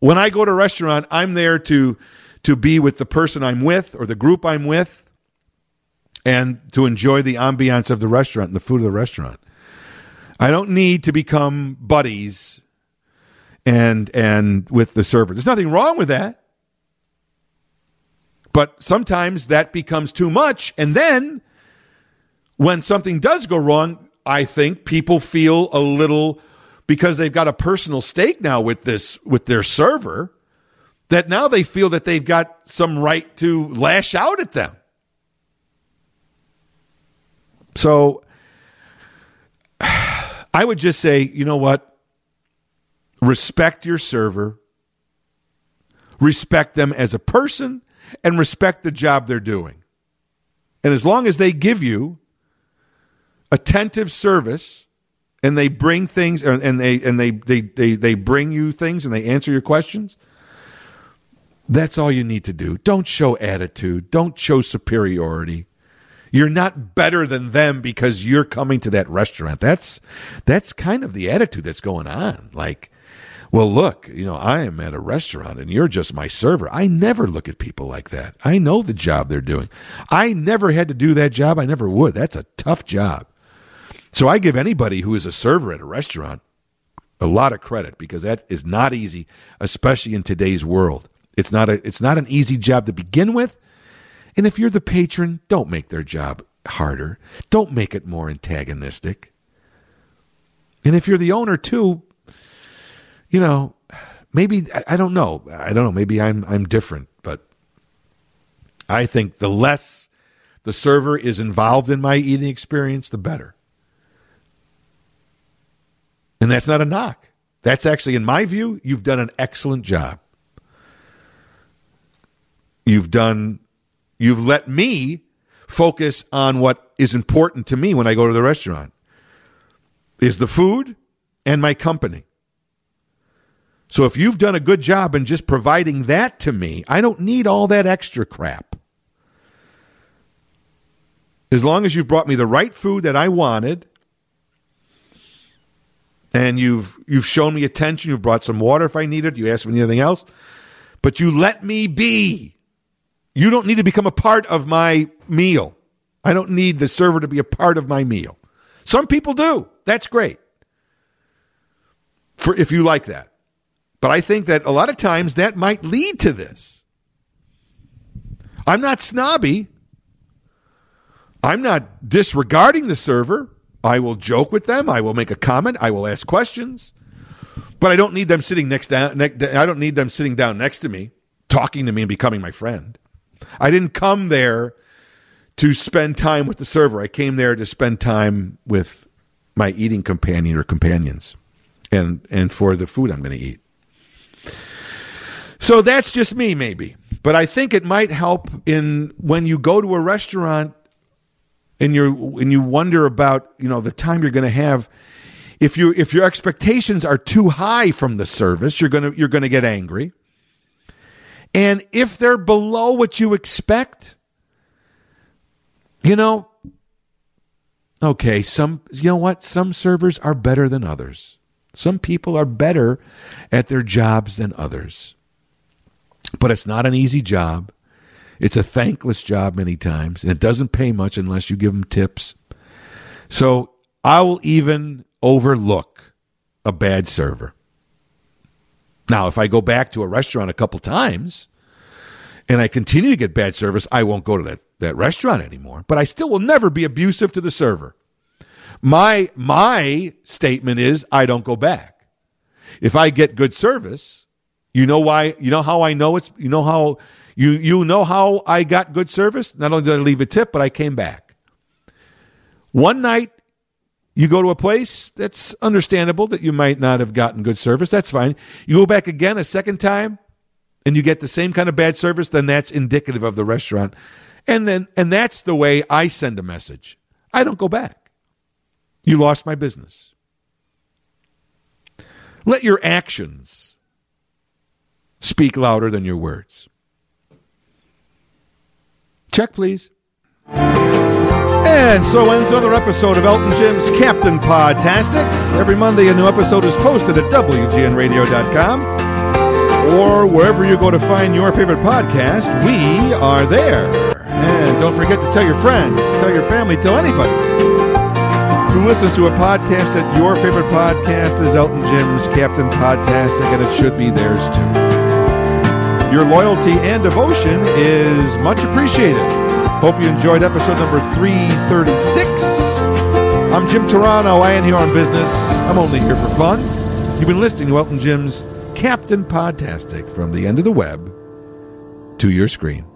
When I go to a restaurant, I'm there to to be with the person I'm with or the group I'm with and to enjoy the ambiance of the restaurant and the food of the restaurant. I don't need to become buddies and and with the server. There's nothing wrong with that. But sometimes that becomes too much and then when something does go wrong, I think people feel a little because they've got a personal stake now with this with their server that now they feel that they've got some right to lash out at them. So (sighs) I would just say, you know what? Respect your server, respect them as a person, and respect the job they're doing. And as long as they give you attentive service, and they bring things and they and they, they they they bring you things and they answer your questions? That's all you need to do. Don't show attitude. Don't show superiority. You're not better than them because you're coming to that restaurant. That's that's kind of the attitude that's going on. Like well look you know i am at a restaurant and you're just my server. I never look at people like that. I know the job they're doing. I never had to do that job. I never would. That's a tough job so I give anybody who is a server at a restaurant a lot of credit because that is not easy, especially in today's world. It's not a it's not an easy job to begin with, And if you're the patron, don't make their job harder. Don't make it more antagonistic. And if you're the owner too, you know, maybe I don't know. I don't know. Maybe I'm I'm different, but I think the less the server is involved in my eating experience, the better. And that's not a knock. That's actually, in my view, you've done an excellent job. You've done, you've let me focus on what is important to me when I go to the restaurant is the food and my company. So if you've done a good job in just providing that to me, I don't need all that extra crap. As long as you've brought me the right food that I wanted and you've you've shown me attention, you've brought some water if I need it, you asked me anything else, but you let me be. You don't need to become a part of my meal. I don't need the server to be a part of my meal. Some people do. That's great. For if you like that. But I think that a lot of times that might lead to this. I'm not snobby. I'm not disregarding the server. I will joke with them. I will make a comment. I will ask questions. But I don't need them sitting next down. Ne- I don't need them sitting down next to me, talking to me and becoming my friend. I didn't come there to spend time with the server. I came there to spend time with my eating companion or companions, and and for the food I'm going to eat. So that's just me, maybe. But I think it might help in when you go to a restaurant and you and you wonder about you know the time you're going to have. If you if your expectations are too high from the service, you're gonna you're gonna get angry. And if they're below what you expect, you know, okay, some you know what? Some servers are better than others. Some people are better at their jobs than others. But it's not an easy job. It's a thankless job many times, and it doesn't pay much unless you give them tips. So I will even overlook a bad server. Now, if I go back to a restaurant a couple times and I continue to get bad service, I won't go to that, that restaurant anymore. But I still will never be abusive to the server. My my statement is I don't go back. If I get good service, you know why you know how I know it's you know how you you know how I got good service? Not only did I leave a tip, but I came back. One night you go to a place that's understandable that you might not have gotten good service. That's fine. You go back again a second time and you get the same kind of bad service, then that's indicative of the restaurant. And then and that's the way I send a message. I don't go back. You lost my business. Let your actions speak louder than your words. Check, please. And so ends another episode of Old Town Jim's Captain Podtastic. Every Monday, a new episode is posted at WGNRadio.com or wherever you go to find your favorite podcast. We are there. And don't forget to tell your friends, tell your family, tell anybody who listens to a podcast that your favorite podcast is Old Town Jim's Captain Podtastic, and it should be theirs too. Your loyalty and devotion is much appreciated. Hope you enjoyed episode number 336. I'm Jim Turano. I ain't here on business. I'm only here for fun. You've been listening to Old Town Jim's Captain Podtastic from the end of the web to your screen.